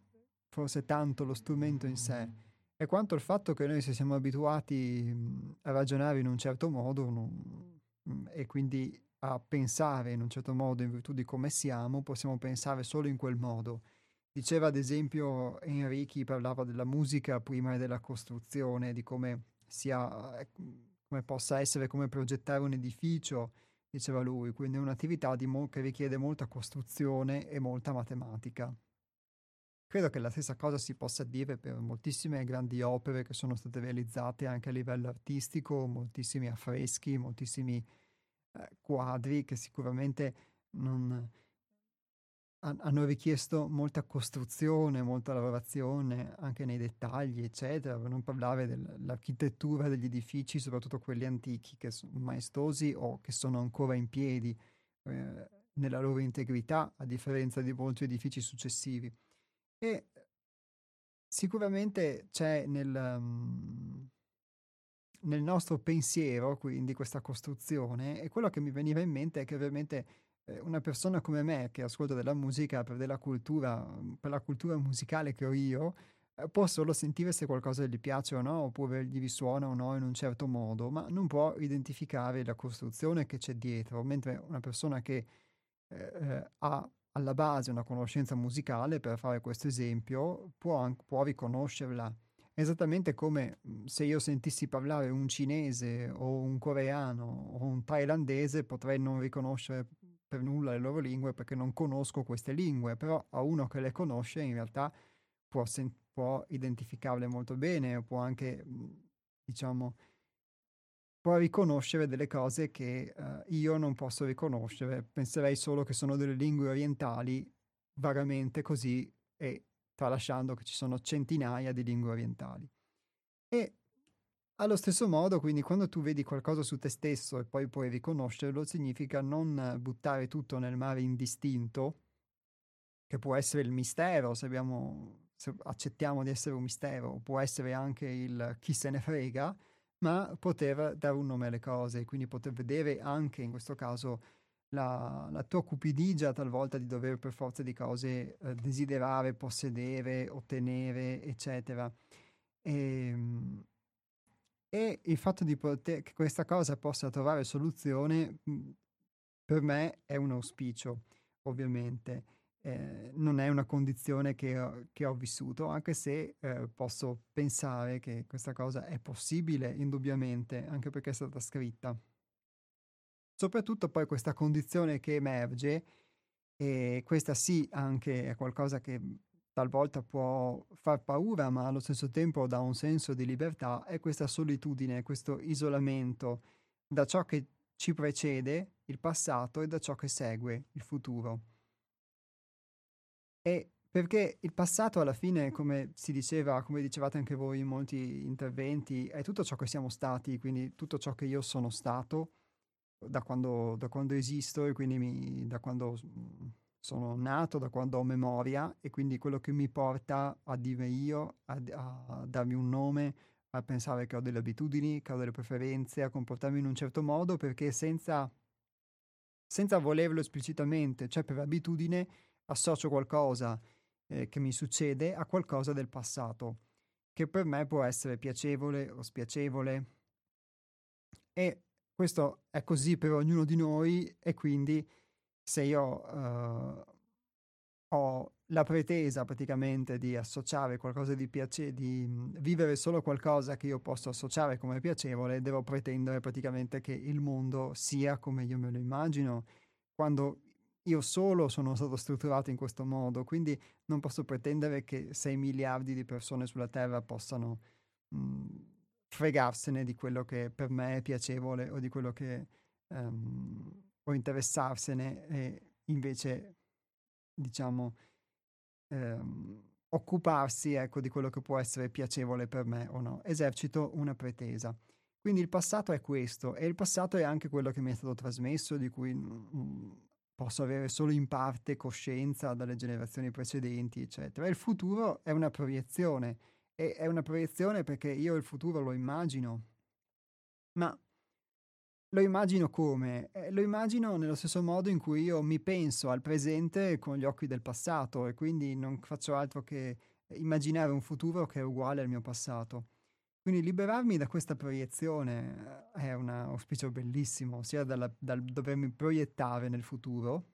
forse tanto lo strumento in sé, è quanto il fatto che noi se siamo abituati mhmm, a ragionare in un certo modo non, mhmm, e quindi a pensare in un certo modo in virtù di come siamo, possiamo pensare solo in quel modo. Diceva ad esempio Enrichi, parlava della musica prima della costruzione, di come sia, come possa essere, come progettare un edificio, diceva lui, quindi è un'attività mo- che richiede molta costruzione e molta matematica. Credo che la stessa cosa si possa dire per moltissime grandi opere che sono state realizzate anche a livello artistico, moltissimi affreschi, moltissimi eh, quadri che sicuramente non, hanno richiesto molta costruzione, molta lavorazione anche nei dettagli, eccetera, per non parlare dell'architettura degli edifici, soprattutto quelli antichi, che sono maestosi o che sono ancora in piedi eh, nella loro integrità, a differenza di molti edifici successivi. E sicuramente c'è nel, um, nel nostro pensiero, quindi questa costruzione, e quello che mi veniva in mente è che ovviamente una persona come me che ascolta della musica per della cultura, per la cultura musicale che ho io, eh, può solo sentire se qualcosa gli piace o no, oppure gli risuona o no in un certo modo, ma non può identificare la costruzione che c'è dietro, mentre una persona che eh, eh ha alla base una conoscenza musicale, per fare questo esempio, può, può riconoscerla. Esattamente come mhmm, se io sentissi parlare un cinese o un coreano o un thailandese, potrei non riconoscere per nulla le loro lingue perché non conosco queste lingue, però a uno che le conosce in realtà può, sen- può identificarle molto bene, può anche, mhmm, diciamo, può riconoscere delle cose che uh, io non posso riconoscere. Penserei solo che sono delle lingue orientali, vagamente così, e tralasciando che ci sono centinaia di lingue orientali. E allo stesso modo, quindi, quando tu vedi qualcosa su te stesso e poi puoi riconoscerlo, significa non buttare tutto nel mare indistinto, che può essere il mistero, se, abbiamo, se accettiamo di essere un mistero, può essere anche il chi se ne frega, ma poter dare un nome alle cose, quindi poter vedere anche in questo caso la, la tua cupidigia talvolta di dover per forza di cose eh, desiderare, possedere, ottenere, eccetera. E, ehm, e il fatto di poter, che questa cosa possa trovare soluzione mhmm, per me è un auspicio, ovviamente. Eh, non è una condizione che ho, che ho vissuto, anche se eh, posso pensare che questa cosa è possibile, indubbiamente, anche perché è stata scritta. Soprattutto poi questa condizione che emerge, e questa sì anche è qualcosa che talvolta può far paura, ma allo stesso tempo dà un senso di libertà, è questa solitudine, questo isolamento da ciò che ci precede, il passato, e da ciò che segue, il futuro. E perché il passato alla fine, come si diceva, come dicevate anche voi in molti interventi, è tutto ciò che siamo stati, quindi tutto ciò che io sono stato da quando, da quando esisto e quindi mi, da quando mhmm, sono nato, da quando ho memoria e quindi quello che mi porta a dire io, a, a darmi un nome, a pensare che ho delle abitudini, che ho delle preferenze, a comportarmi in un certo modo perché senza, senza volerlo esplicitamente, cioè per abitudine, associo qualcosa eh, che mi succede a qualcosa del passato, che per me può essere piacevole o spiacevole. E questo è così per ognuno di noi e quindi se io uh, ho la pretesa praticamente di associare qualcosa di piacevole, di vivere solo qualcosa che io posso associare come piacevole, devo pretendere praticamente che il mondo sia come io me lo immagino, quando io solo sono stato strutturato in questo modo, quindi non posso pretendere che 6 miliardi di persone sulla Terra possano mh, fregarsene di quello che per me è piacevole o di quello che um, o interessarsene e invece diciamo um, occuparsi ecco di quello che può essere piacevole per me o no. Esercito una pretesa. Quindi il passato è questo e il passato è anche quello che mi è stato trasmesso di cui mm, posso avere solo in parte coscienza dalle generazioni precedenti eccetera. Il futuro è una proiezione e è una proiezione perché io il futuro lo immagino, ma lo immagino come? Eh, lo immagino nello stesso modo in cui io mi penso al presente con gli occhi del passato e quindi non faccio altro che immaginare un futuro che è uguale al mio passato. Quindi liberarmi da questa proiezione eh, è un auspicio bellissimo, sia dalla, dal dovermi proiettare nel futuro,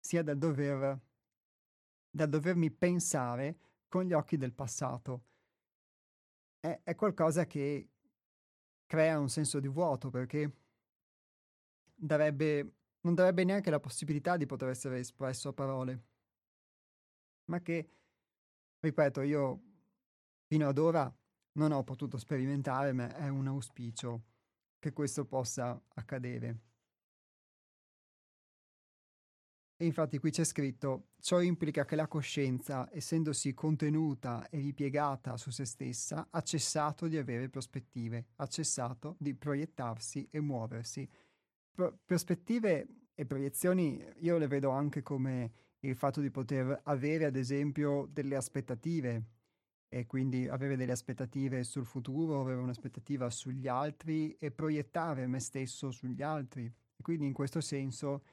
sia dal, dover, dal dovermi pensare con gli occhi del passato è, è qualcosa che crea un senso di vuoto perché darebbe, non darebbe neanche la possibilità di poter essere espresso a parole, ma che, ripeto, io fino ad ora non ho potuto sperimentare, ma è un auspicio che questo possa accadere. E infatti qui c'è scritto, ciò implica che la coscienza, essendosi contenuta e ripiegata su se stessa, ha cessato di avere prospettive, ha cessato di proiettarsi e muoversi. Pro- prospettive e proiezioni io le vedo anche come il fatto di poter avere ad esempio delle aspettative e quindi avere delle aspettative sul futuro, avere un'aspettativa sugli altri e proiettare me stesso sugli altri. E quindi in questo senso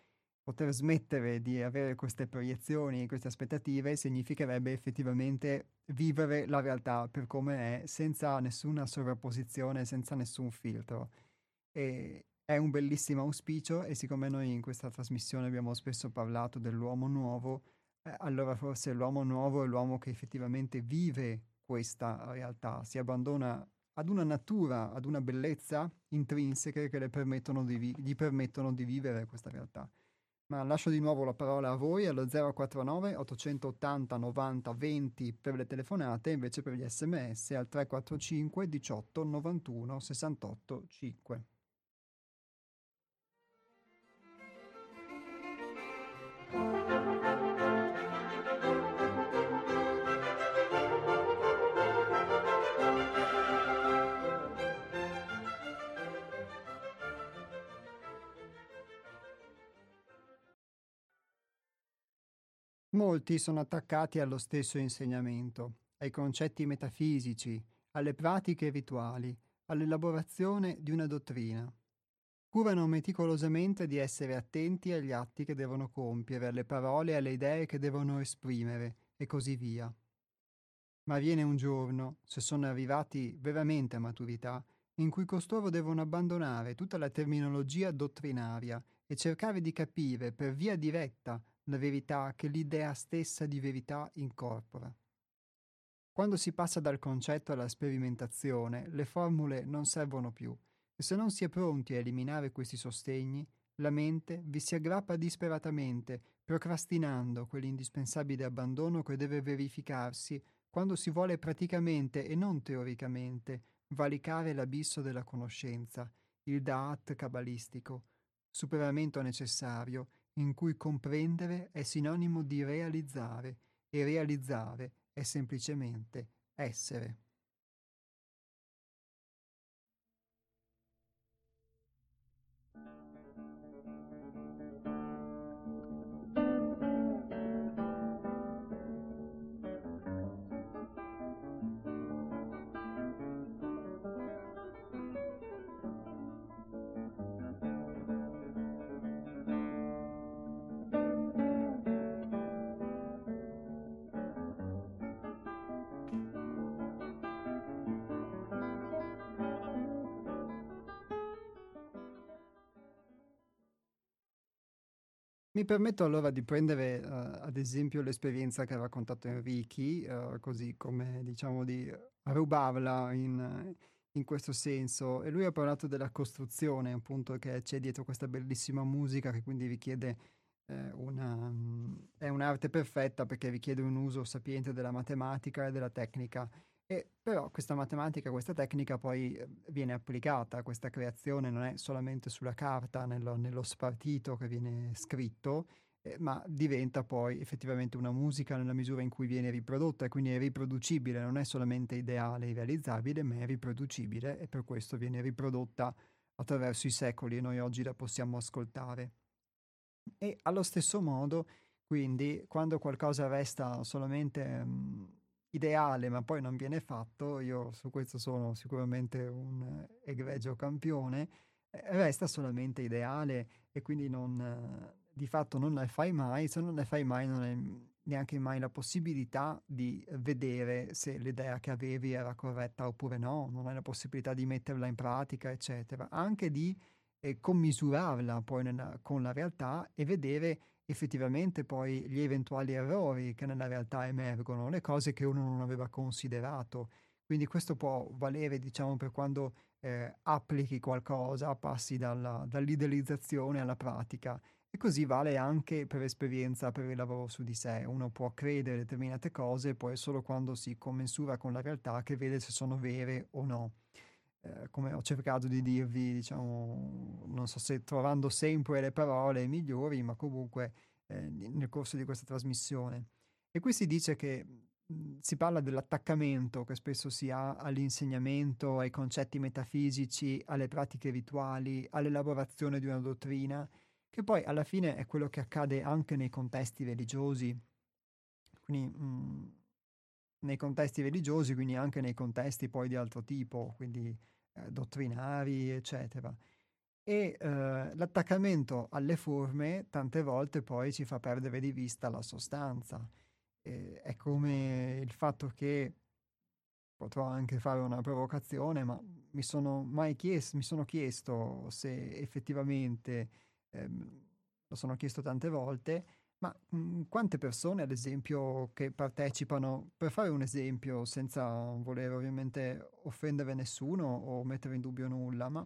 poter smettere di avere queste proiezioni, queste aspettative, significherebbe effettivamente vivere la realtà per come è, senza nessuna sovrapposizione, senza nessun filtro. E è un bellissimo auspicio e siccome noi in questa trasmissione abbiamo spesso parlato dell'uomo nuovo, eh, allora forse l'uomo nuovo è l'uomo che effettivamente vive questa realtà, si abbandona ad una natura, ad una bellezza intrinseche che permettono vi- gli permettono di vivere questa realtà. Ma lascio di nuovo la parola a voi allo 049 880 90 20 per le telefonate, invece per gli sms al 345 18 91 68 5. Molti sono attaccati allo stesso insegnamento, ai concetti metafisici, alle pratiche rituali, all'elaborazione di una dottrina. Curano meticolosamente di essere attenti agli atti che devono compiere, alle parole e alle idee che devono esprimere, e così via. Ma viene un giorno, se sono arrivati veramente a maturità, in cui costoro devono abbandonare tutta la terminologia dottrinaria e cercare di capire per via diretta la verità che l'idea stessa di verità incorpora. Quando si passa dal concetto alla sperimentazione, le formule non servono più e se non si è pronti a eliminare questi sostegni, la mente vi si aggrappa disperatamente, procrastinando quell'indispensabile abbandono che deve verificarsi quando si vuole praticamente e non teoricamente valicare l'abisso della conoscenza, il Da'at cabalistico, superamento necessario in cui comprendere è sinonimo di realizzare e realizzare è semplicemente essere. Mi permetto allora di prendere uh, ad esempio l'esperienza che ha raccontato Enrichi, uh, così come diciamo di rubarla in, in, questo senso. E lui ha parlato della costruzione, appunto, che c'è dietro questa bellissima musica che quindi richiede eh, una... Um, è un'arte perfetta perché richiede un uso sapiente della matematica e della tecnica. E però questa matematica, questa tecnica poi eh, viene applicata, questa creazione non è solamente sulla carta, nello, nello spartito che viene scritto, eh, ma diventa poi effettivamente una musica nella misura in cui viene riprodotta e quindi è riproducibile, non è solamente ideale e realizzabile, ma è riproducibile e per questo viene riprodotta attraverso i secoli e noi oggi la possiamo ascoltare. E allo stesso modo, quindi, quando qualcosa resta solamente... Mh, ideale, ma poi non viene fatto, io su questo sono sicuramente un egregio campione, eh, resta solamente ideale e quindi non, di fatto non ne fai mai, se non ne fai mai non hai neanche mai la possibilità di vedere se l'idea che avevi era corretta oppure no, non hai la possibilità di metterla in pratica, eccetera, anche di eh, commisurarla poi nella, con la realtà e vedere effettivamente poi gli eventuali errori che nella realtà emergono, le cose che uno non aveva considerato. Quindi questo può valere, diciamo, per quando eh, applichi qualcosa, passi dalla, dall'idealizzazione alla pratica. E così vale anche per esperienza, per il lavoro su di sé. Uno può credere determinate cose, poi è solo quando si commensura con la realtà che vede se sono vere o no. Eh, come ho cercato di dirvi, diciamo, non so se trovando sempre le parole migliori, ma comunque eh, nel corso di questa trasmissione. E qui si dice che mh, si parla dell'attaccamento che spesso si ha all'insegnamento, ai concetti metafisici, alle pratiche rituali, all'elaborazione di una dottrina, che poi alla fine è quello che accade anche nei contesti religiosi. Quindi mh, nei contesti religiosi, quindi anche nei contesti poi di altro tipo, quindi dottrinari, eccetera. E eh, l'attaccamento alle forme tante volte poi ci fa perdere di vista la sostanza. Eh, è come il fatto che potrò anche fare una provocazione, ma mi sono mai chiesto, mi sono chiesto se effettivamente, ehm, lo sono chiesto tante volte, ma mh, mhmm, quante persone, ad esempio, che partecipano, per fare un esempio, senza voler ovviamente offendere nessuno o mettere in dubbio nulla, ma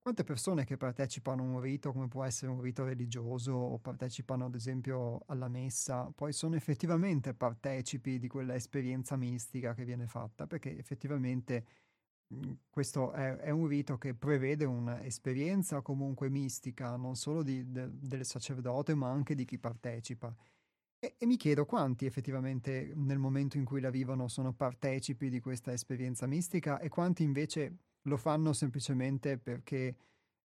quante persone che partecipano a un rito, come può essere un rito religioso, o partecipano ad esempio alla messa, poi sono effettivamente partecipi di quella esperienza mistica che viene fatta, perché effettivamente questo è, è, un rito che prevede un'esperienza comunque mistica, non solo di, de, del sacerdote, ma anche di chi partecipa. E, e, mi chiedo quanti effettivamente nel momento in cui la vivono sono partecipi di questa esperienza mistica e quanti invece lo fanno semplicemente perché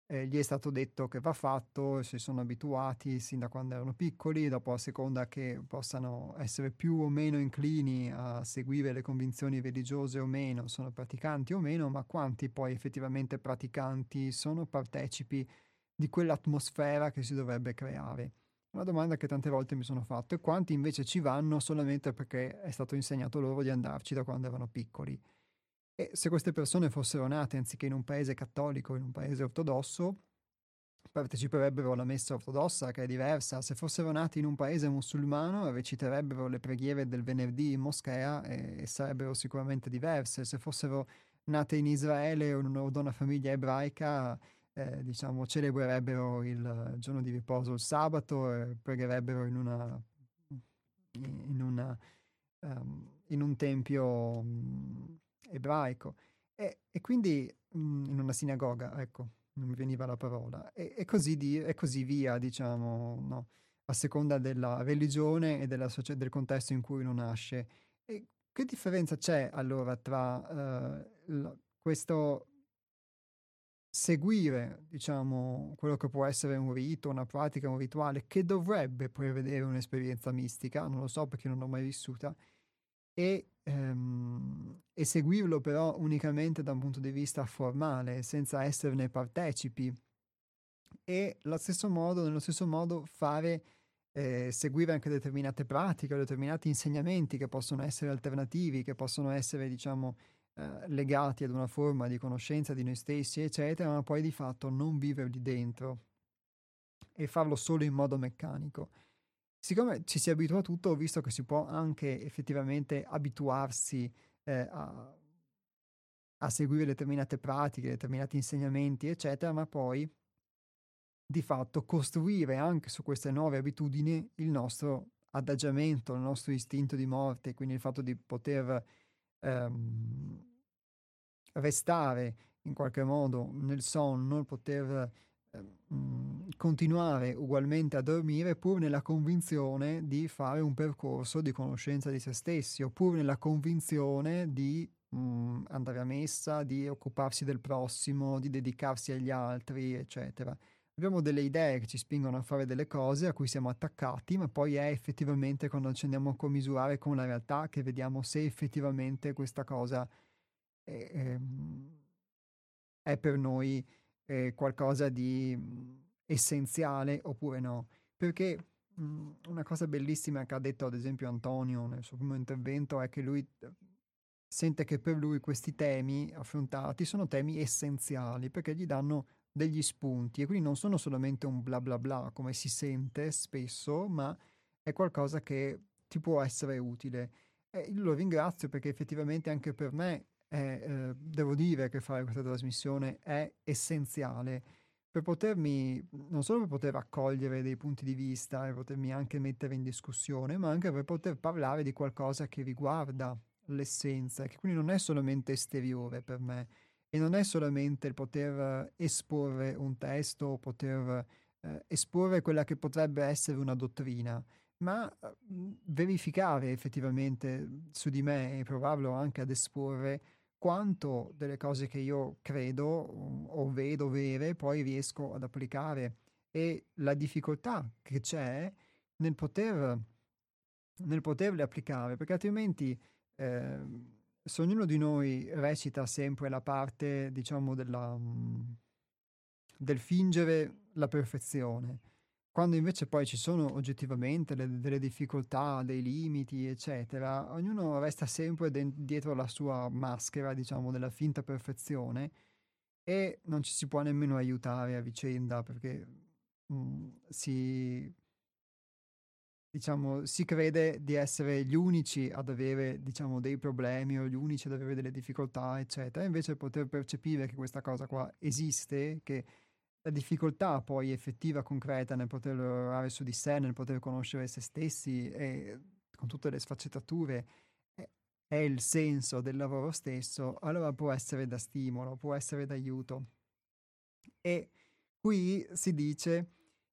eh, gli è stato detto che va fatto, si sono abituati sin da quando erano piccoli, dopo a seconda che possano essere più o meno inclini a seguire le convinzioni religiose o meno, sono praticanti o meno, ma quanti poi effettivamente praticanti sono partecipi di quell'atmosfera che si dovrebbe creare? Una domanda che tante volte mi sono fatto e quanti invece ci vanno solamente perché è stato insegnato loro di andarci da quando erano piccoli. E se queste persone fossero nate anziché in un paese cattolico, in un paese ortodosso, parteciperebbero alla messa ortodossa che è diversa. Se fossero nati in un paese musulmano, reciterebbero le preghiere del venerdì in moschea e, sarebbero sicuramente diverse. Se fossero nate in Israele o in una, una famiglia ebraica, eh, diciamo, celebrerebbero il giorno di riposo il sabato e pregherebbero in una, in una um, in un tempio um, ebraico. E, e quindi mh, in una sinagoga, ecco, non mi veniva la parola, e, e, così, di, e così, via, diciamo, no? a seconda della religione e della, del contesto in cui uno nasce. E che differenza c'è allora tra uh, l- questo seguire, diciamo, quello che può essere un rito, una pratica, un rituale che dovrebbe prevedere un'esperienza mistica, non lo so perché non l'ho mai vissuta, e, ehm, e seguirlo però unicamente da un punto di vista formale, senza esserne partecipi. E stesso modo, nello stesso modo fare, eh, seguire anche determinate pratiche, determinati insegnamenti che possono essere alternativi, che possono essere, diciamo, eh, legati ad una forma di conoscenza di noi stessi, eccetera, ma poi di fatto non viverli dentro e farlo solo in modo meccanico. Siccome ci si abitua a tutto, ho visto che si può anche effettivamente abituarsi eh, a, a seguire determinate pratiche, determinati insegnamenti, eccetera, ma poi di fatto costruire anche su queste nuove abitudini il nostro adagiamento, il nostro istinto di morte, quindi il fatto di poter ehm, restare in qualche modo nel sonno, poter continuare ugualmente a dormire pur nella convinzione di fare un percorso di conoscenza di se stessi, oppure nella convinzione di mh, andare a messa, di occuparsi del prossimo, di dedicarsi agli altri, eccetera. Abbiamo delle idee che ci spingono a fare delle cose a cui siamo attaccati, ma poi è effettivamente quando ci andiamo a commisurare con la realtà che vediamo se effettivamente questa cosa è, è, ehm, è per noi eh, qualcosa di mhmm, essenziale oppure no. Perché mh, mhmm, una cosa bellissima che ha detto ad esempio Antonio nel suo primo intervento è che lui sente che per lui questi temi affrontati sono temi essenziali perché gli danno degli spunti e quindi non sono solamente un bla bla bla come si sente spesso, ma è qualcosa che ti può essere utile. E lo ringrazio perché effettivamente anche per me eh, devo dire che fare questa trasmissione è essenziale per potermi, non solo per poter accogliere dei punti di vista e potermi anche mettere in discussione, ma anche per poter parlare di qualcosa che riguarda l'essenza, che quindi non è solamente esteriore per me e non è solamente il poter esporre un testo o poter eh, esporre quella che potrebbe essere una dottrina, ma mh, verificare effettivamente su di me e provarlo anche ad esporre quanto delle cose che io credo o vedo vere poi riesco ad applicare. E la difficoltà che c'è nel, poter, nel poterle applicare, perché altrimenti eh, se ognuno di noi recita sempre la parte, diciamo, della, del fingere la perfezione, quando invece poi ci sono oggettivamente le, delle difficoltà, dei limiti, eccetera, ognuno resta sempre de- dietro la sua maschera, diciamo, della finta perfezione e non ci si può nemmeno aiutare a vicenda perché mh, mm, si, diciamo, si crede di essere gli unici ad avere, diciamo, dei problemi o gli unici ad avere delle difficoltà, eccetera. Invece poter percepire che questa cosa qua esiste, che la difficoltà poi effettiva, concreta nel poter lavorare su di sé, nel poter conoscere se stessi e con tutte le sfaccettature è il senso del lavoro stesso, allora può essere da stimolo, può essere d'aiuto. E qui si dice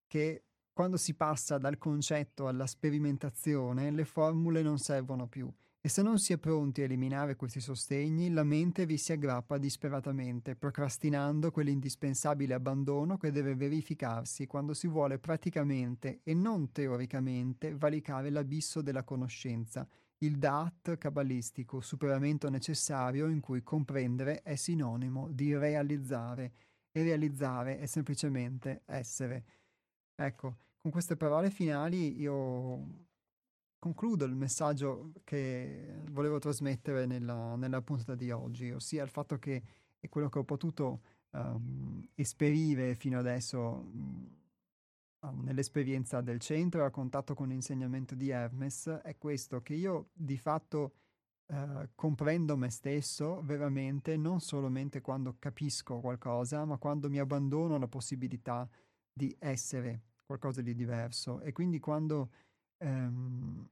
che quando si passa dal concetto alla sperimentazione, le formule non servono più. E se non si è pronti a eliminare questi sostegni, la mente vi si aggrappa disperatamente, procrastinando quell'indispensabile abbandono che deve verificarsi quando si vuole praticamente e non teoricamente valicare l'abisso della conoscenza, il Da'at cabalistico, superamento necessario in cui comprendere è sinonimo di realizzare e realizzare è semplicemente essere. Ecco, con queste parole finali io concludo il messaggio che volevo trasmettere nella, nella puntata di oggi, ossia il fatto che quello che ho potuto um, esperire fino adesso um, nell'esperienza del centro, a contatto con l'insegnamento di Hermes, è questo, che io di fatto uh, comprendo me stesso veramente non solamente quando capisco qualcosa, ma quando mi abbandono alla possibilità di essere qualcosa di diverso. E quindi quando ehm,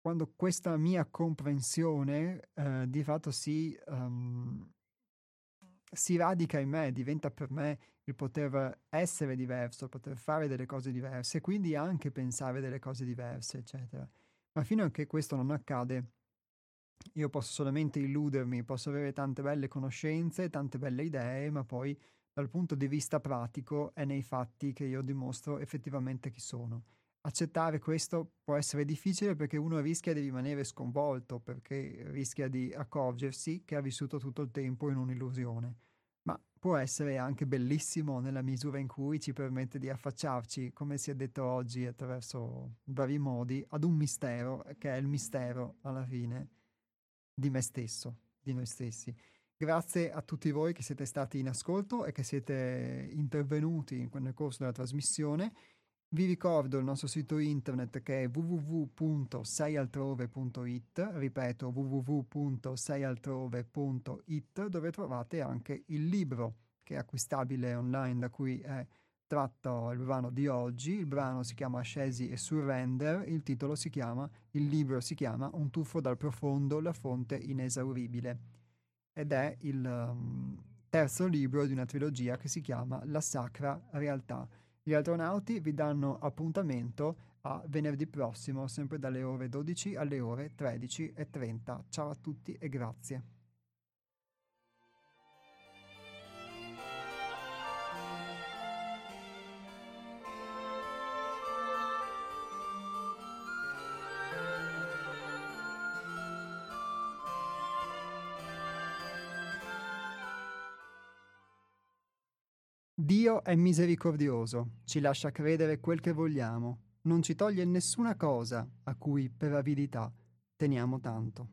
quando questa mia comprensione eh, di fatto si, um, si radica in me, diventa per me il poter essere diverso, poter fare delle cose diverse, quindi anche pensare delle cose diverse, eccetera. Ma fino a che questo non accade, io posso solamente illudermi, posso avere tante belle conoscenze, tante belle idee, ma poi dal punto di vista pratico è nei fatti che io dimostro effettivamente chi sono. Accettare questo può essere difficile perché uno rischia di rimanere sconvolto, perché rischia di accorgersi che ha vissuto tutto il tempo in un'illusione. Ma può essere anche bellissimo nella misura in cui ci permette di affacciarci, come si è detto oggi attraverso vari modi, ad un mistero che è il mistero alla fine di me stesso, di noi stessi. Grazie a tutti voi che siete stati in ascolto e che siete intervenuti nel corso della trasmissione. Vi ricordo il nostro sito internet che è www.seialtrove.it, ripeto www.seialtrove.it, dove trovate anche il libro che è acquistabile online da cui è tratto il brano di oggi. Il brano si chiama Scesi e Surrender, il titolo si chiama, il libro si chiama Un tuffo dal profondo, la fonte inesauribile ed è il um, terzo libro di una trilogia che si chiama La Sacra Realtà. Gli astronauti vi danno appuntamento a venerdì prossimo, sempre dalle ore 12 alle ore 13.30. Ciao a tutti e grazie. Dio è misericordioso, ci lascia credere quel che vogliamo, non ci toglie nessuna cosa a cui per avidità teniamo tanto.